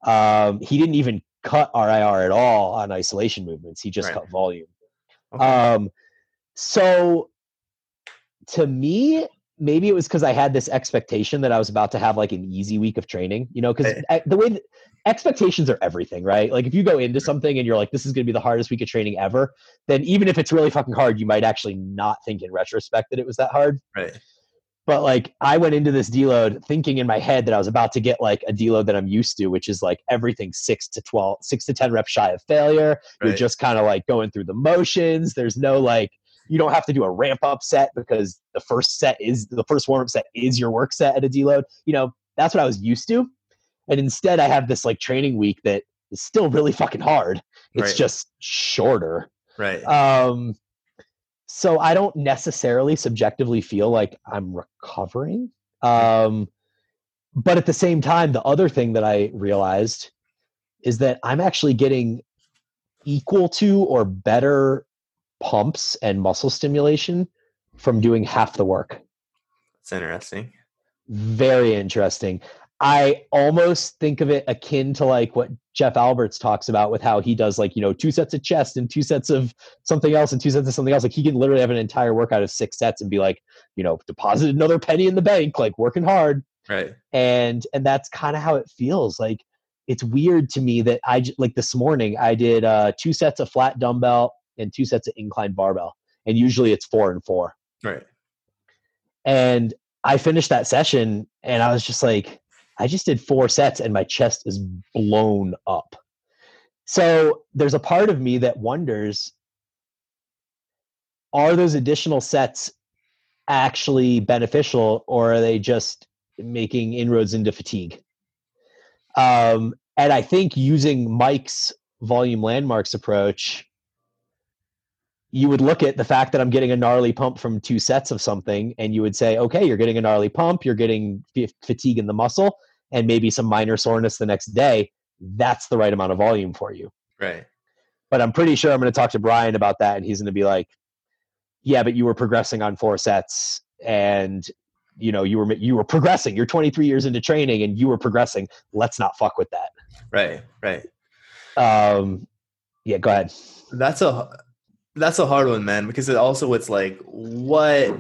Um, he didn't even cut RIR at all on isolation movements. He just right. cut volume. Okay. Um, so to me, maybe it was because I had this expectation that I was about to have like an easy week of training, you know, because hey. Eh. the way that, expectations are everything, right? Like if you go into something and you're like, this is going to be the hardest week of training ever, then even if it's really fucking hard, you might actually not think in retrospect that it was that hard. Right. But like I went into this deload thinking in my head that I was about to get like a deload that I'm used to, which is like everything six to 12, six to 10 reps shy of failure. Right. You're just kind of like going through the motions. There's no like, you don't have to do a ramp up set because the first set is the first warm up set is your work set at a deload. You know, that's what I was used to. And instead, I have this like training week that is still really fucking hard. It's right. just shorter. Right. Um, so I don't necessarily subjectively feel like I'm recovering. Um, but at the same time, the other thing that I realized is that I'm actually getting equal to or better pumps and muscle stimulation from doing half the work. It's interesting. Very interesting. I almost think of it akin to like what Jeff Alberts talks about with how he does like, you know, two sets of chest and two sets of something else and two sets of something else. Like he can literally have an entire workout of six sets and be like, you know, deposit another penny in the bank, like working hard. Right. And and that's kind of how it feels. Like it's weird to me that I like this morning I did uh two sets of flat dumbbell and two sets of incline barbell. And usually it's four and four. Right. And I finished that session and I was just like, I just did four sets and my chest is blown up. So there's a part of me that wonders are those additional sets actually beneficial or are they just making inroads into fatigue? Um, and I think using Mike's volume landmarks approach, you would look at the fact that I'm getting a gnarly pump from two sets of something, and you would say, okay, you're getting a gnarly pump, you're getting f- fatigue in the muscle and maybe some minor soreness the next day, that's the right amount of volume for you. Right. But I'm pretty sure I'm going to talk to Brian about that, and he's going to be like, "Yeah, but you were progressing on four sets, and you know you were you were progressing. You're 23 years into training, and you were progressing. Let's not fuck with that." Right. Right. Um. Yeah. Go ahead. That's a that's a hard one, man, because it also it's like what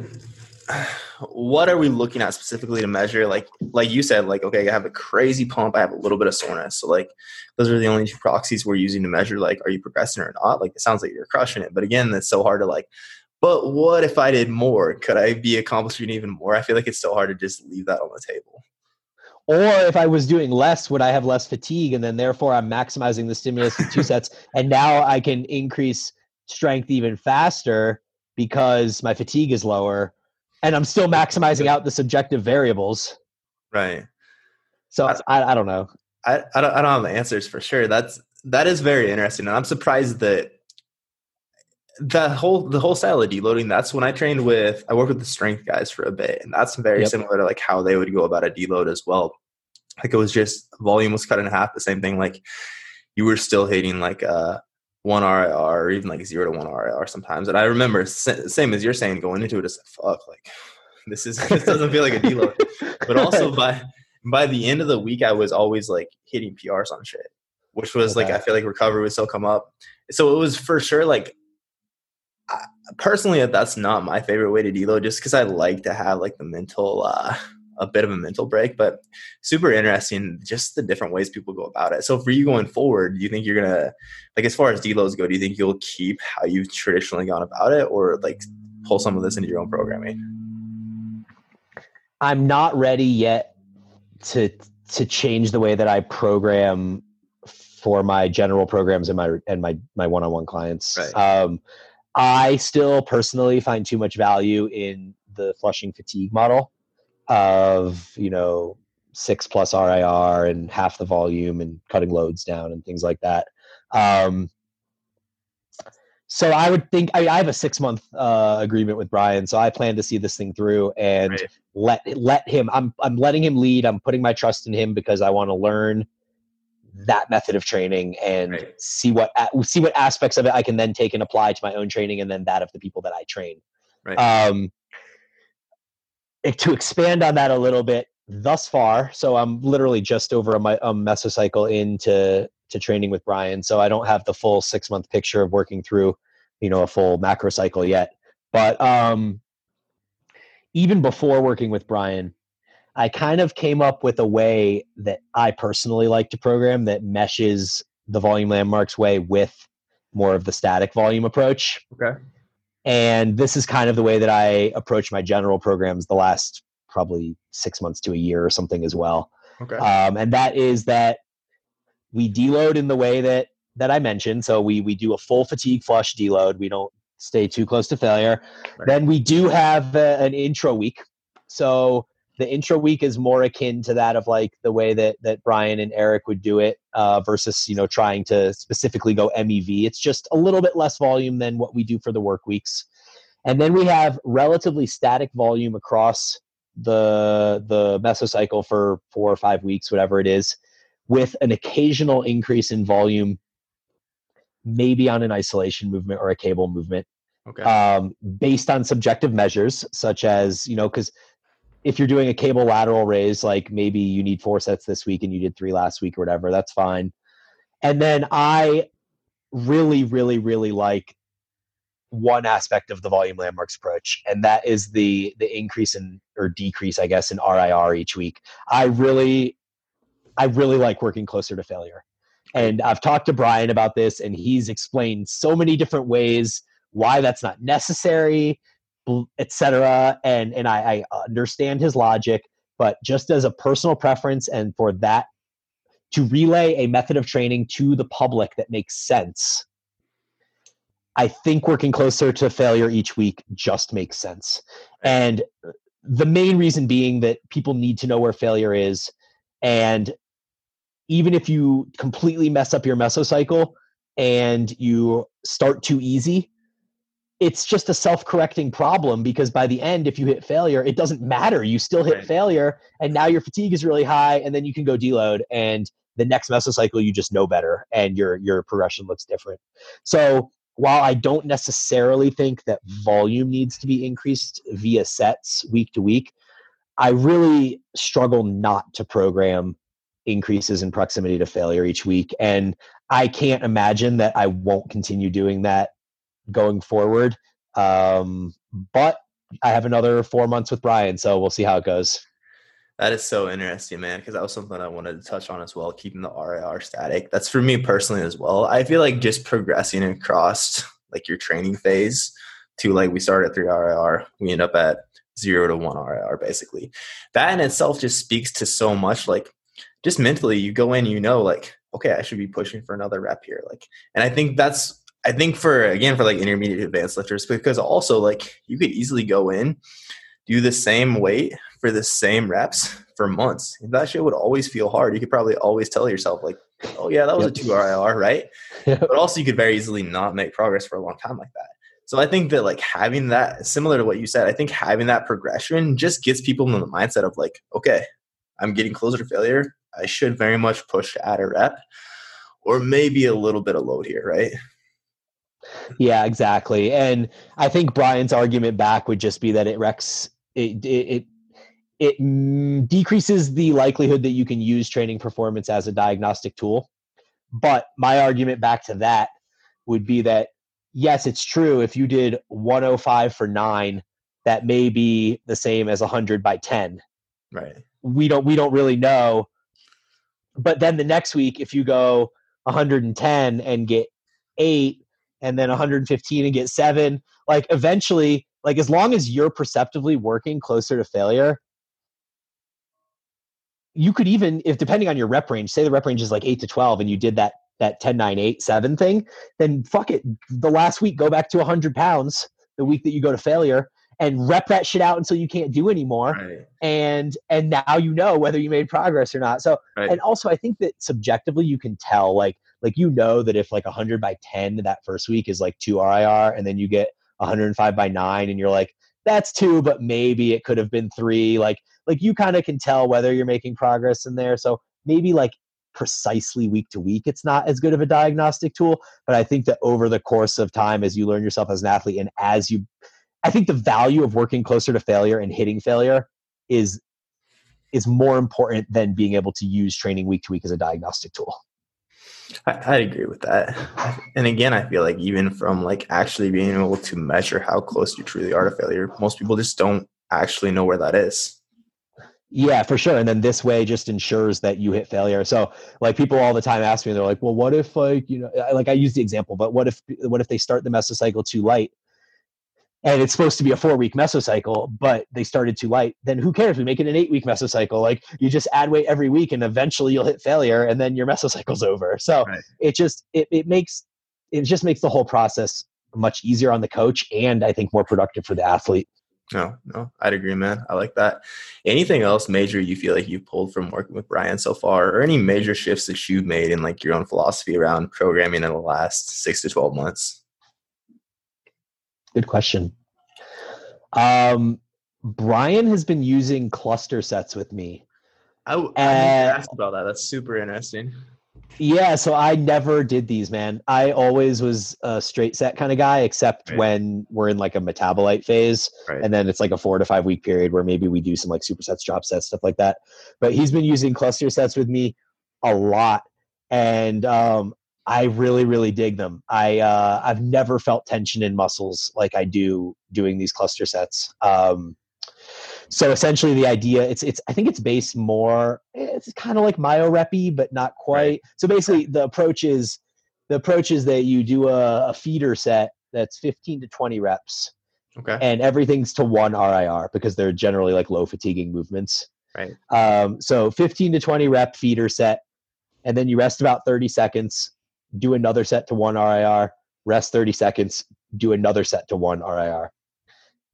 what are we looking at specifically to measure? Like, like you said, like, okay, I have a crazy pump. I have a little bit of soreness. So like, those are the only two proxies we're using to measure, like, are you progressing or not? Like, it sounds like you're crushing it. But again, that's so hard to like, but what if I did more? Could I be accomplishing even more? I feel like it's so hard to just leave that on the table. Or if I was doing less, would I have less fatigue? And then therefore I'm maximizing the stimulus in two sets. And now I can increase strength even faster because my fatigue is lower and I'm still maximizing out the subjective variables. Right. So I, I, I don't know. I, I don't, I don't have the answers for sure. That's that is very interesting, and I'm surprised that the whole the whole style of deloading. That's when I trained with I worked with the strength guys for a bit, and that's very yep. similar to like how they would go about a deload as well. Like it was just volume was cut in half. The same thing. Like you were still hitting like uh one RIR or even like zero to one RIR sometimes. And I remember same as you're saying going into it, it's like fuck, like this is this doesn't feel like a deload. but also by by the end of the week, I was always like hitting PRs on shit, which was okay. like I feel like recovery would still come up. So it was for sure like I, personally that's not my favorite way to deload just because I like to have like the mental uh a bit of a mental break, but super interesting just the different ways people go about it. So for you going forward, do you think you're gonna like as far as deloads go, do you think you'll keep how you've traditionally gone about it or like pull some of this into your own programming? I'm not ready yet to to change the way that I program for my general programs and my and my my one-on-one clients. Right. Um, I still personally find too much value in the flushing fatigue model of you know six plus RIR and half the volume and cutting loads down and things like that. Um, so I would think I, I have a six month uh, agreement with Brian, so I plan to see this thing through and Right. let let him. I'm I'm letting him lead. I'm putting my trust in him because I want to learn that method of training and Right. see what see what aspects of it I can then take and apply to my own training and then that of the people that I train. Right. Um, to expand on that a little bit, thus far, so I'm literally just over a, a mesocycle into to training with Brian, so I don't have the full six month picture of working through, you know, a full macro cycle yet. But um, even before working with Brian, I kind of came up with a way that I personally like to program that meshes the volume landmarks way with more of the static volume approach. Okay. And this is kind of the way that I approach my general programs the last probably six months to a year or something as well. Okay. Um, and that is that we deload in the way that that I mentioned. So we we do a full fatigue flush deload. We don't stay too close to failure. Right. Then we do have a, an intro week. So the intro week is more akin to that of like the way that that Brian and Eric would do it uh, versus you know trying to specifically go MEV. It's just a little bit less volume than what we do for the work weeks. And then we have relatively static volume across the the mesocycle for four or five weeks, whatever it is, with an occasional increase in volume, maybe on an isolation movement or a cable movement, okay. um, based on subjective measures, such as you know, because if you're doing a cable lateral raise, like maybe you need four sets this week and you did three last week or whatever, that's fine. And then I really, really, really like one aspect of the volume landmarks approach, and that is the the increase in or decrease, I guess, in RIR each week. I really, I really like working closer to failure. And I've talked to Brian about this, and he's explained so many different ways why that's not necessary, etc. And and I, I understand his logic, but just as a personal preference, and for that to relay a method of training to the public that makes sense, I think working closer to failure each week just makes sense. And the main reason being that people need to know where failure is, and even if you completely mess up your mesocycle and you start too easy, it's just a self-correcting problem because by the end if you hit failure it doesn't matter. You still hit Right. failure and now your fatigue is really high and then you can go deload and the next mesocycle you just know better and your your progression looks different. So while i don't necessarily think that volume needs to be increased via sets week to week i really struggle not to program increases in proximity to failure each week. And i can't imagine that i won't continue doing that going forward. Um, but I have another four months with Brian, so we'll see how it goes. That is so interesting, man, because that was something I wanted to touch on as well, keeping the RIR static. That's for me personally as well. I feel like just progressing across like your training phase to like we start at three RIR, we end up at zero to one RIR basically. That in itself just speaks to so much like just mentally you go in, you know, like, okay, I should be pushing for another rep here. Like and I think that's I think for again for like intermediate advanced lifters, because also like you could easily go in, do the same weight for the same reps for months. That shit would always feel hard, you could probably always tell yourself like, oh yeah, that was Yep. a two RIR, right? but also you could very easily not make progress for a long time like that. So I think that like having that similar to what you said, I think having that progression just gets people in the mindset of like, okay, I'm getting closer to failure. I should very much push to add a rep or maybe a little bit of load here, right? Yeah, exactly. And I think Brian's argument back would just be that it wrecks it it it, it mm, decreases the likelihood that you can use training performance as a diagnostic tool. But my argument back to that would be that yes, it's true. If you did 105 for nine, that may be the same as 100 by 10. Right. we don't we don't really know but then the next week if you go 110 and get 8 and then 115 and get 7 like eventually like as long as you're perceptively working closer to failure you could even if depending on your rep range say the rep range is like 8 to 12 and you did that that 10 9 8 7 thing then fuck it the last week go back to 100 pounds the week that you go to failure and rep that shit out until you can't do anymore Right. and and now you know whether you made progress or not so Right. and also i think that subjectively you can tell like like you know that if like 100 by 10 that first week is like 2 rir and then you get 105 by 9 and you're like that's 2 but maybe it could have been 3 like like you kind of can tell whether you're making progress in there. So maybe like precisely week to week it's not as good of a diagnostic tool but i think that over the course of time as you learn yourself as an athlete and as you i think the value of working closer to failure and hitting failure is is more important than being able to use training week to week as a diagnostic tool I, I agree with that. And again, I feel like even from like actually being able to measure how close you truly are to failure, most people just don't actually know where that is. Yeah, for sure. And then this way just ensures that you hit failure. So like people all the time ask me, they're like, well, what if like, you know, like I use the example, but what if, what if they start the mesocycle too light and it's supposed to be a four week mesocycle, but they started too light, then who cares? We make it an eight week mesocycle. Like you just add weight every week and eventually you'll hit failure and then your mesocycle's over. So Right. it just, it, it makes, it just makes the whole process much easier on the coach and I think more productive for the athlete. No, no, I'd agree, man. I like that. Anything else major you feel like you've pulled from working with Brian so far, or any major shifts that you've made in like your own philosophy around programming in the last six to 12 months? Good question. Um, Brian has been using cluster sets with me. I, w- I Uh, asked about that. That's super interesting. Yeah, so I never did these, man. I always was a straight set kind of guy, except Right. when we're in like a metabolite phase, Right. and then it's like a four to five week period where maybe we do some like supersets, drop sets, stuff like that. But he's been using cluster sets with me a lot, and um, I really, really dig them. I uh, I've never felt tension in muscles like I do doing these cluster sets. Um, so essentially, the idea it's it's I think it's based more. It's kind of like myoreppy, but not quite. So basically, the approach is the approach is that you do a, a feeder set that's 15 to 20 reps, Okay. and everything's to one RIR because they're generally like low fatiguing movements. Right. Um, so 15 to 20 rep feeder set, and then you rest about 30 seconds, do another set to one RIR, rest 30 seconds, do another set to one RIR.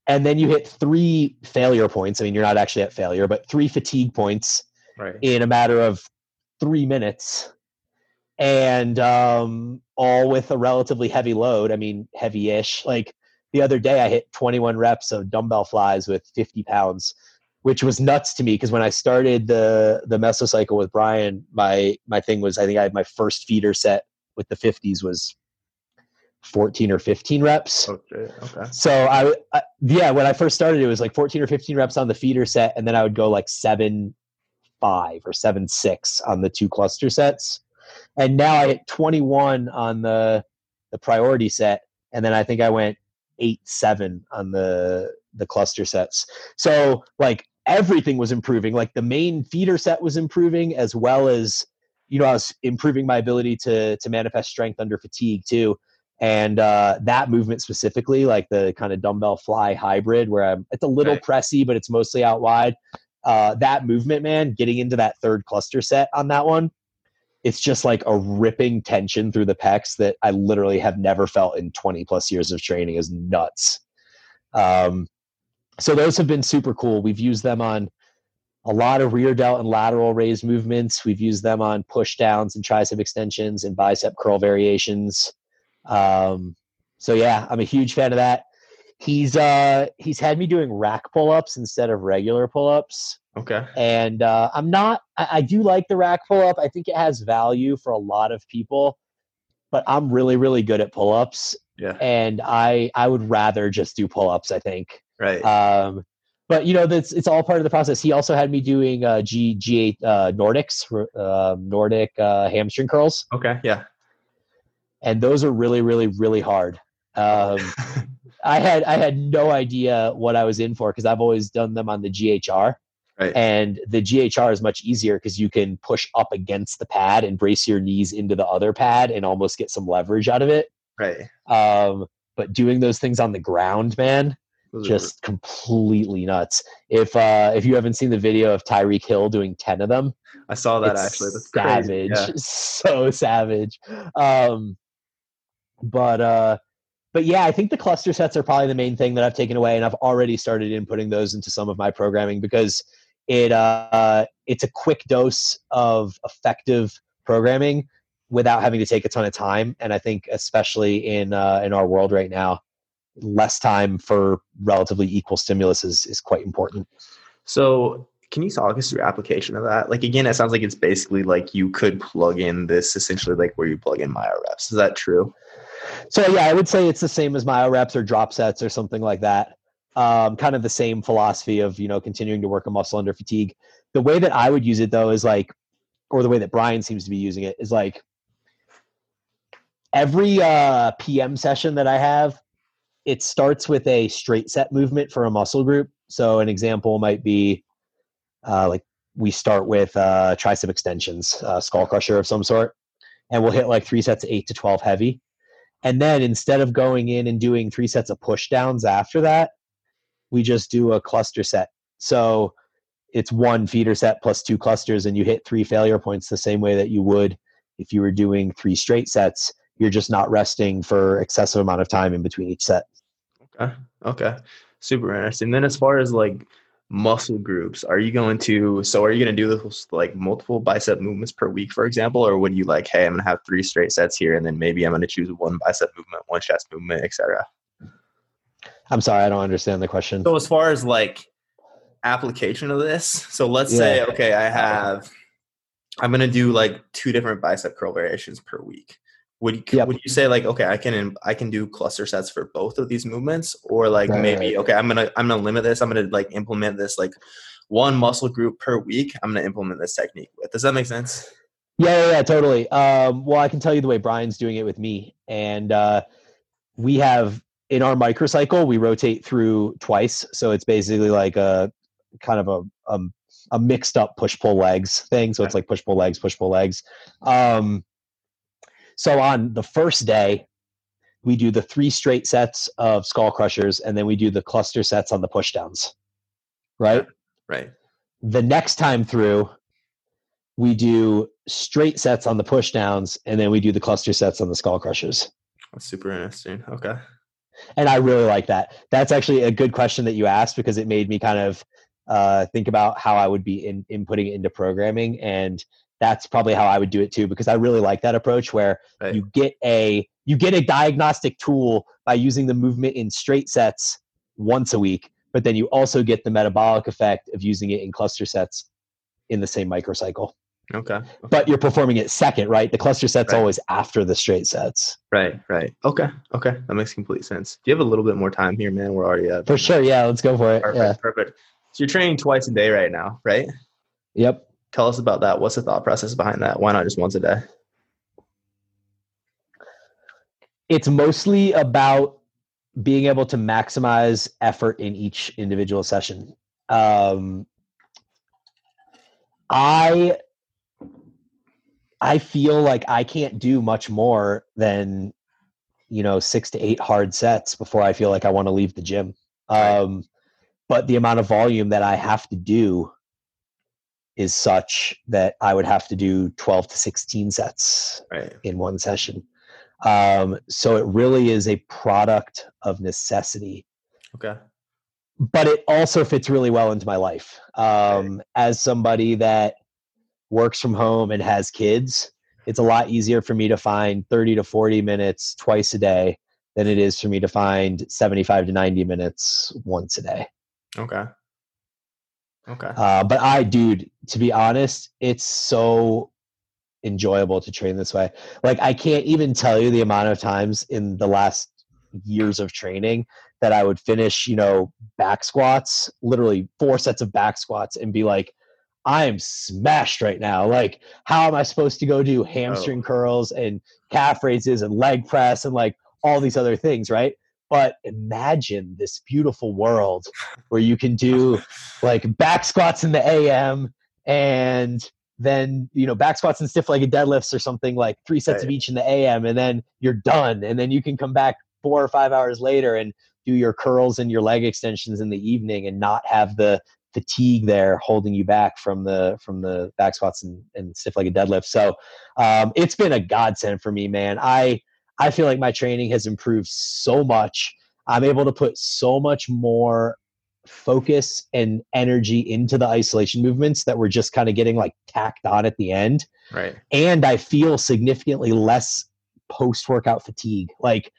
And then you hit three failure points. I mean, you're not actually at failure, but three fatigue points Right. in a matter of three minutes and um, all with a relatively heavy load. I mean, heavy ish. Like the other day, I hit 21 reps of dumbbell flies with 50 pounds, which was nuts to me because when I started the the mesocycle with Brian, my my thing was I think I had my first feeder set with the 50s was 14 or 15 reps. Oh, okay. Okay. So I, I, yeah, when I first started, it was like 14 or 15 reps on the feeder set, and then I would go like seven, five or seven, six on the two cluster sets. And now I hit 21 on the the priority set, and then I think I went eight, seven on the the cluster sets. So like everything was improving. Like the main feeder set was improving as well as you know I was improving my ability to to manifest strength under fatigue too and uh, that movement specifically, like the kind of dumbbell fly hybrid, where I'm, it's a little Right. pressy, but it's mostly out wide. Uh, that movement, man, getting into that third cluster set on that one, it's just like a ripping tension through the pecs that I literally have never felt in 20 plus years of training is nuts. Um, so those have been super cool. We've used them on a lot of rear delt and lateral raise movements. We've used them on push downs and tricep extensions and bicep curl variations. Um, so yeah, I'm a huge fan of that. He's uh he's had me doing rack pull-ups instead of regular pull-ups. Okay. And uh, I'm not I, I do like the rack pull-up. I think it has value for a lot of people, but I'm really, really good at pull-ups. Yeah. And I I would rather just do pull-ups, I think. Right. Um, but you know that's it's all part of the process. He also had me doing uh, G G8 uh, Nordics, uh, Nordic uh, hamstring curls, okay. Yeah. and those are really, really, really hard. Um, I had I had no idea what I was in for because I've always done them on the GHR, Right. And the GHR is much easier because you can push up against the pad and brace your knees into the other pad and almost get some leverage out of it. Right. Um, but doing those things on the ground, man, Those just completely nuts. If uh, if you haven't seen the video of Tyreek Hill doing ten of them, I saw that actually. That's savage. Yeah. so savage. Um, but uh, but yeah, I think the cluster sets are probably the main thing that I've taken away, and I've already started inputting those into some of my programming because it uh, it's a quick dose of effective programming without having to take a ton of time. And I think especially in uh, in our world right now, less time for relatively equal stimulus is is quite important. So, can you talk us through application of that? Like again, it sounds like it's basically like you could plug in this essentially like where you plug in myo reps. Is that true? So yeah, I would say it's the same as myo reps or drop sets or something like that. Um, kind of the same philosophy of you know continuing to work a muscle under fatigue. The way that I would use it though is like, or the way that Brian seems to be using it is like every uh, PM session that I have, it starts with a straight set movement for a muscle group. So an example might be uh, like we start with uh, tricep extensions, uh, skull crusher of some sort, and we'll hit like three sets of eight to twelve heavy. And then instead of going in and doing three sets of push downs after that, we just do a cluster set. So it's one feeder set plus two clusters, and you hit three failure points the same way that you would if you were doing three straight sets. You're just not resting for excessive amount of time in between each set. Okay. Okay. Super interesting. Then as far as like muscle groups, are you going to so are you going to do this like multiple bicep movements per week, for example, or would you like, hey, I'm going to have three straight sets here, and then maybe I'm going to choose one bicep movement, one chest movement, etc. I'm sorry, I don't understand the question. So as far as like application of this, so let's say okay, I have I'm gonna do like two different bicep curl variations per week. Would you Yep. would you say like okay, I can I can do cluster sets for both of these movements, or like Right. maybe okay, I'm gonna I'm gonna limit this. I'm gonna like implement this like one muscle group per week. I'm gonna implement this technique with. Does that make sense? Yeah, yeah, yeah, totally. Um, well, I can tell you the way Brian's doing it with me, and uh, we have in our microcycle we rotate through twice, so it's basically like a kind of a um, a mixed up push pull legs thing. So it's like push pull legs, push pull legs. Um, so on the first day, we do the three straight sets of skull crushers, and then we do the cluster sets on the push downs. Right Right. the next time through we do straight sets on the push downs and then we do the cluster sets on the skull crushers That's super interesting. Okay. and i really like that that's actually a good question that you asked because it made me kind of uh, think about how i would be in, inputting it into programming and that's probably how i would do it too because i really like that approach where Right. you get a you get a diagnostic tool by using the movement in straight sets once a week but then you also get the metabolic effect of using it in cluster sets in the same microcycle Okay. but you're performing it second right the cluster sets Right. always after the straight sets Right. Right. Okay. Okay. That makes complete sense. Do you have a little bit more time here, man? We're already at for sure yeah let's go for it Perfect. yeah Perfect. So you're training twice a day right now, right? yep Tell us about that. What's the thought process behind that? Why not just once a day? it's mostly about being able to maximize effort in each individual session. Um, I I feel like I can't do much more than you know six to eight hard sets before I feel like I want to leave the gym. Um, but the amount of volume that I have to do is such that I would have to do twelve to sixteen sets Right. in one session. Um, so it really is a product of necessity, Okay. but it also fits really well into my life. Um, as somebody that works from home and has kids, it's a lot easier for me to find 30 to 40 minutes twice a day than it is for me to find 75 to 90 minutes once a day. Okay. Okay. Uh, but I, dude, to be honest, it's so enjoyable to train this way. Like, I can't even tell you the amount of times in the last years of training that I would finish, you know, back squats, literally four sets of back squats, and be like, I am smashed right now. Like, how am I supposed to go do hamstring curls and calf raises and leg press and like all these other things, right? But imagine this beautiful world where you can do like back squats in the AM and then you know back squats and stiff legged deadlifts or something like three sets right. of each in the AM and then you're done and then you can come back four or five hours later and do your curls and your leg extensions in the evening and not have the fatigue there holding you back from the from the back squats and, and stiff legged deadlift. So um, it's been a godsend for me, man. I I feel like my training has improved so much. I'm able to put so much more focus and energy into the isolation movements that we're just kind of getting like tacked on at the end. Right. And I feel significantly less post workout fatigue. Like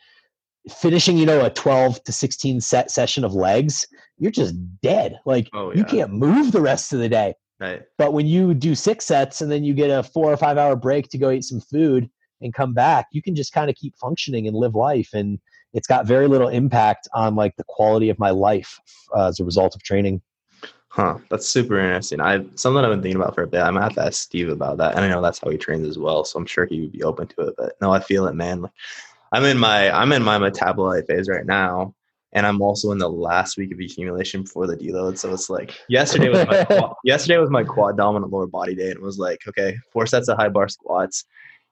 finishing, you know, a 12 to 16 set session of legs, you're just dead. Like oh, yeah. you can't move the rest of the day. Right. But when you do six sets and then you get a four or five hour break to go eat some food and come back, you can just kind of keep functioning and live life. And it's got very little impact on like the quality of my life uh, as a result of training. Huh. That's super interesting. I something I've been thinking about for a bit. I'm gonna have to ask Steve about that. And I know that's how he trains as well, so I'm sure he would be open to it. But no, I feel it, man. Like I'm in my I'm in my metabolite phase right now, and I'm also in the last week of accumulation before the deload. So it's like yesterday was my quad, yesterday was my quad dominant lower body day, and it was like okay, four sets of high bar squats,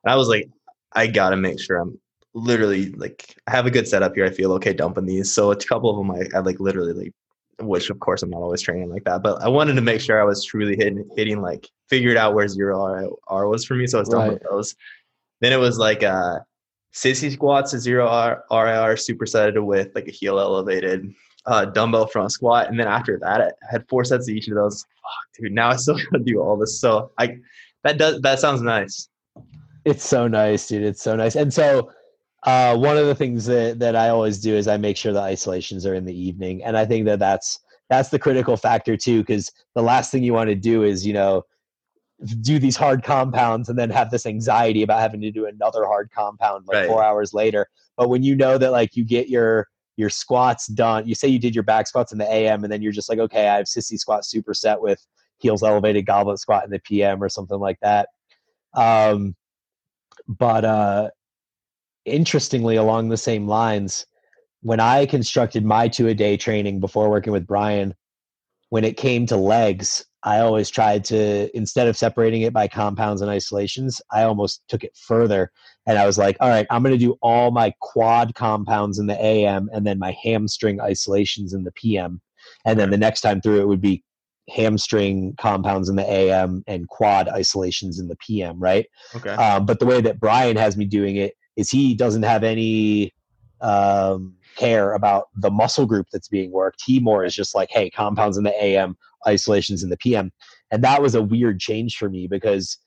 and I was like, I gotta make sure I'm literally like I have a good setup here. I feel okay dumping these. So a couple of them I, I like literally like which of course I'm not always training like that, but I wanted to make sure I was truly hitting hitting like figured out where zero R, R was for me. So I was done right. with those. Then it was like uh sissy squats a zero R, RIR supersetted with like a heel elevated uh, dumbbell front squat. And then after that, I had four sets of each of those. Fuck, dude, now I still gotta do all this. So I that does that sounds nice. It's so nice, dude. It's so nice. And so uh, one of the things that, that I always do is I make sure the isolations are in the evening, and I think that that's that's the critical factor too, because the last thing you want to do is you know do these hard compounds and then have this anxiety about having to do another hard compound like right. four hours later. But when you know that like you get your your squats done, you say you did your back squats in the AM, and then you're just like, okay, I have sissy squat superset with heels elevated goblet squat in the PM or something like that. Um, but uh, interestingly, along the same lines, when I constructed my two a day training before working with Brian, when it came to legs, I always tried to, instead of separating it by compounds and isolations, I almost took it further. And I was like, all right, I'm going to do all my quad compounds in the AM and then my hamstring isolations in the PM. And then the next time through, it would be hamstring compounds in the AM and quad isolations in the PM, right? Okay. Um, but the way that Brian has me doing it is he doesn't have any um, care about the muscle group that's being worked. He more is just like, hey, compounds in the AM, isolations in the PM. And that was a weird change for me because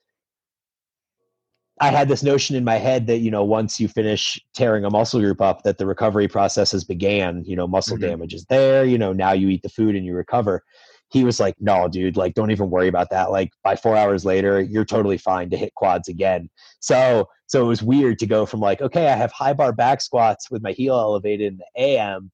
I had this notion in my head that, you know, once you finish tearing a muscle group up, that the recovery process has began, you know, muscle mm-hmm. damage is there, you know, now you eat the food and you recover he was like, no, dude, like, don't even worry about that. Like, by four hours later, you're totally fine to hit quads again. So, so it was weird to go from like, okay, I have high bar back squats with my heel elevated in the AM,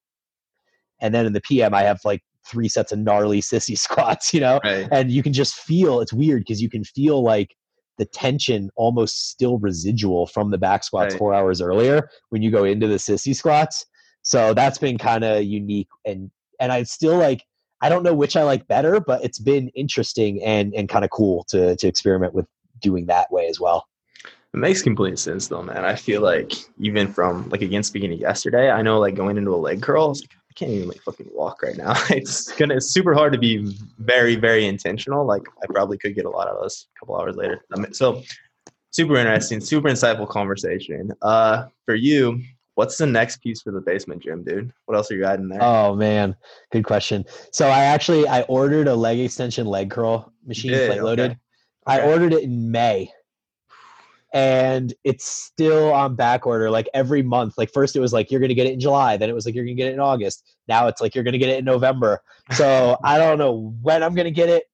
and then in the PM, I have like three sets of gnarly sissy squats, you know? Right. And you can just feel it's weird because you can feel like the tension almost still residual from the back squats right. four hours earlier when you go into the sissy squats. So that's been kind of unique and and I still like I don't know which I like better, but it's been interesting and and kind of cool to to experiment with doing that way as well. It makes complete sense though, man. I feel like even from like again speaking of yesterday, I know like going into a leg curl, I, like, I can't even like fucking walk right now. it's gonna it's super hard to be very, very intentional. Like I probably could get a lot out of this a couple hours later. So super interesting, super insightful conversation. Uh for you, What's the next piece for the basement gym, dude? What else are you adding there? Oh man, good question. So I actually I ordered a leg extension leg curl machine, plate loaded. Okay. I ordered it in May, and it's still on back order. Like every month. Like first it was like you're gonna get it in July, then it was like you're gonna get it in August. Now it's like you're gonna get it in November. So I don't know when I'm gonna get it,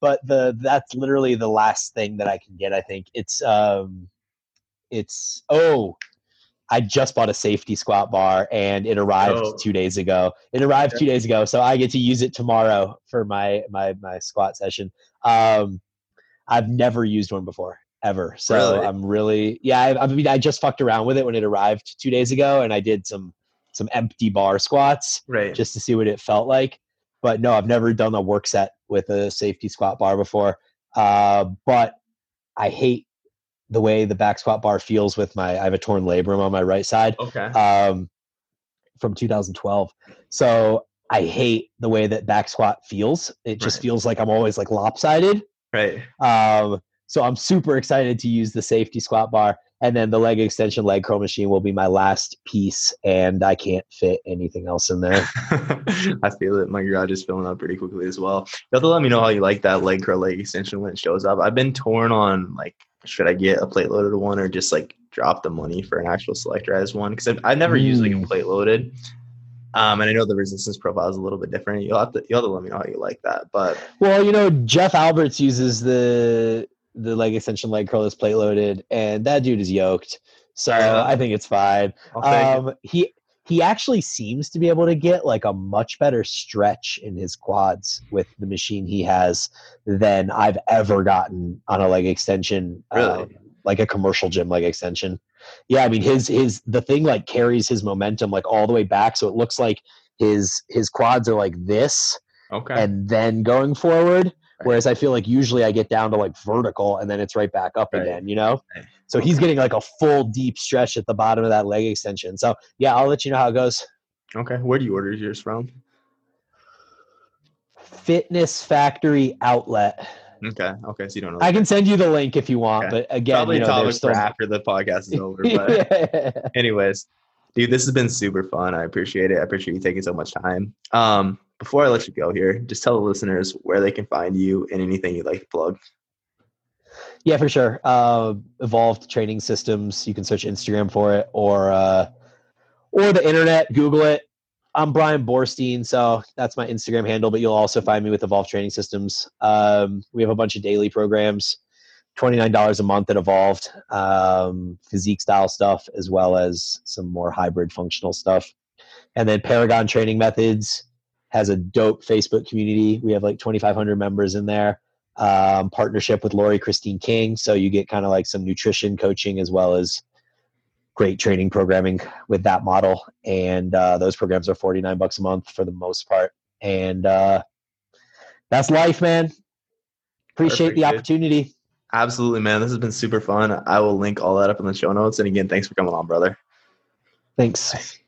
but the that's literally the last thing that I can get. I think it's um, it's oh I just bought a safety squat bar and it arrived oh. two days ago. It arrived two days ago, so I get to use it tomorrow for my my my squat session. Um, I've never used one before ever, so really? I'm really yeah. I, I, mean, I just fucked around with it when it arrived two days ago, and I did some some empty bar squats Right. just to see what it felt like. But no, I've never done a work set with a safety squat bar before. Uh, but I hate the way the back squat bar feels with my. I have a torn labrum on my right side okay. um, from 2012. So I hate the way that back squat feels. It just Right. feels like I'm always like lopsided. right. Um, so I'm super excited to use the safety squat bar. And then the leg extension leg curl machine will be my last piece, and I can't fit anything else in there. I feel it. My garage is filling up pretty quickly as well. You have to let me know how you like that leg curl leg extension when it shows up. I've been torn on like, should I get a plate loaded one or just like drop the money for an actual selectorized one? Because I've, I've never used like a Mm. plate loaded. Um, and I know the resistance profile is a little bit different. You'll have to you'll have to let me know how you like that. But Well, you know, Jeff Alberts uses the the leg extension leg curl is plate loaded, and that dude is yoked. So. I think it's fine. It. Um, he he actually seems to be able to get like a much better stretch in his quads with the machine he has than I've ever gotten on a leg extension. Really? um, like a commercial gym leg extension. Yeah, I mean his his the thing like carries his momentum like all the way back, so it looks like his his quads are like this Okay. and then going forward. Whereas I feel like usually I get down to like vertical and then it's right back up Right. again, you know? Right. So he's getting like a full deep stretch at the bottom of that leg extension. So yeah, I'll let you know how it goes. okay. Where do you order yours from? Fitness Factory Outlet. Okay. Okay. So you don't know. I can send you the link if you want, Okay. but again, Probably you know, topic there's for still after the podcast is over. But anyways dude this has been super fun i appreciate it i appreciate you taking so much time um before i let you go here just tell the listeners where they can find you and anything you'd like to plug Yeah, for sure. Uh, evolved training systems. You can search Instagram for it, or uh, or the internet. Google it. I'm Brian Borstein, so that's my Instagram handle. But you'll also find me with Evolved Training Systems. Um, we have a bunch of daily programs, twenty nine dollars a month at Evolved, um, physique style stuff, as well as some more hybrid functional stuff. And then Paragon Training Methods has a dope Facebook community. We have like 2,500 members in there um, partnership with Laurie Christine King. So you get kind of like some nutrition coaching as well as great training programming with that model. And uh, those programs are 49 bucks a month for the most part. And uh, that's life, man. Appreciate Perfect, the dude. opportunity. absolutely man this has been super fun i will link all that up in the show notes and again thanks for coming on brother Thanks.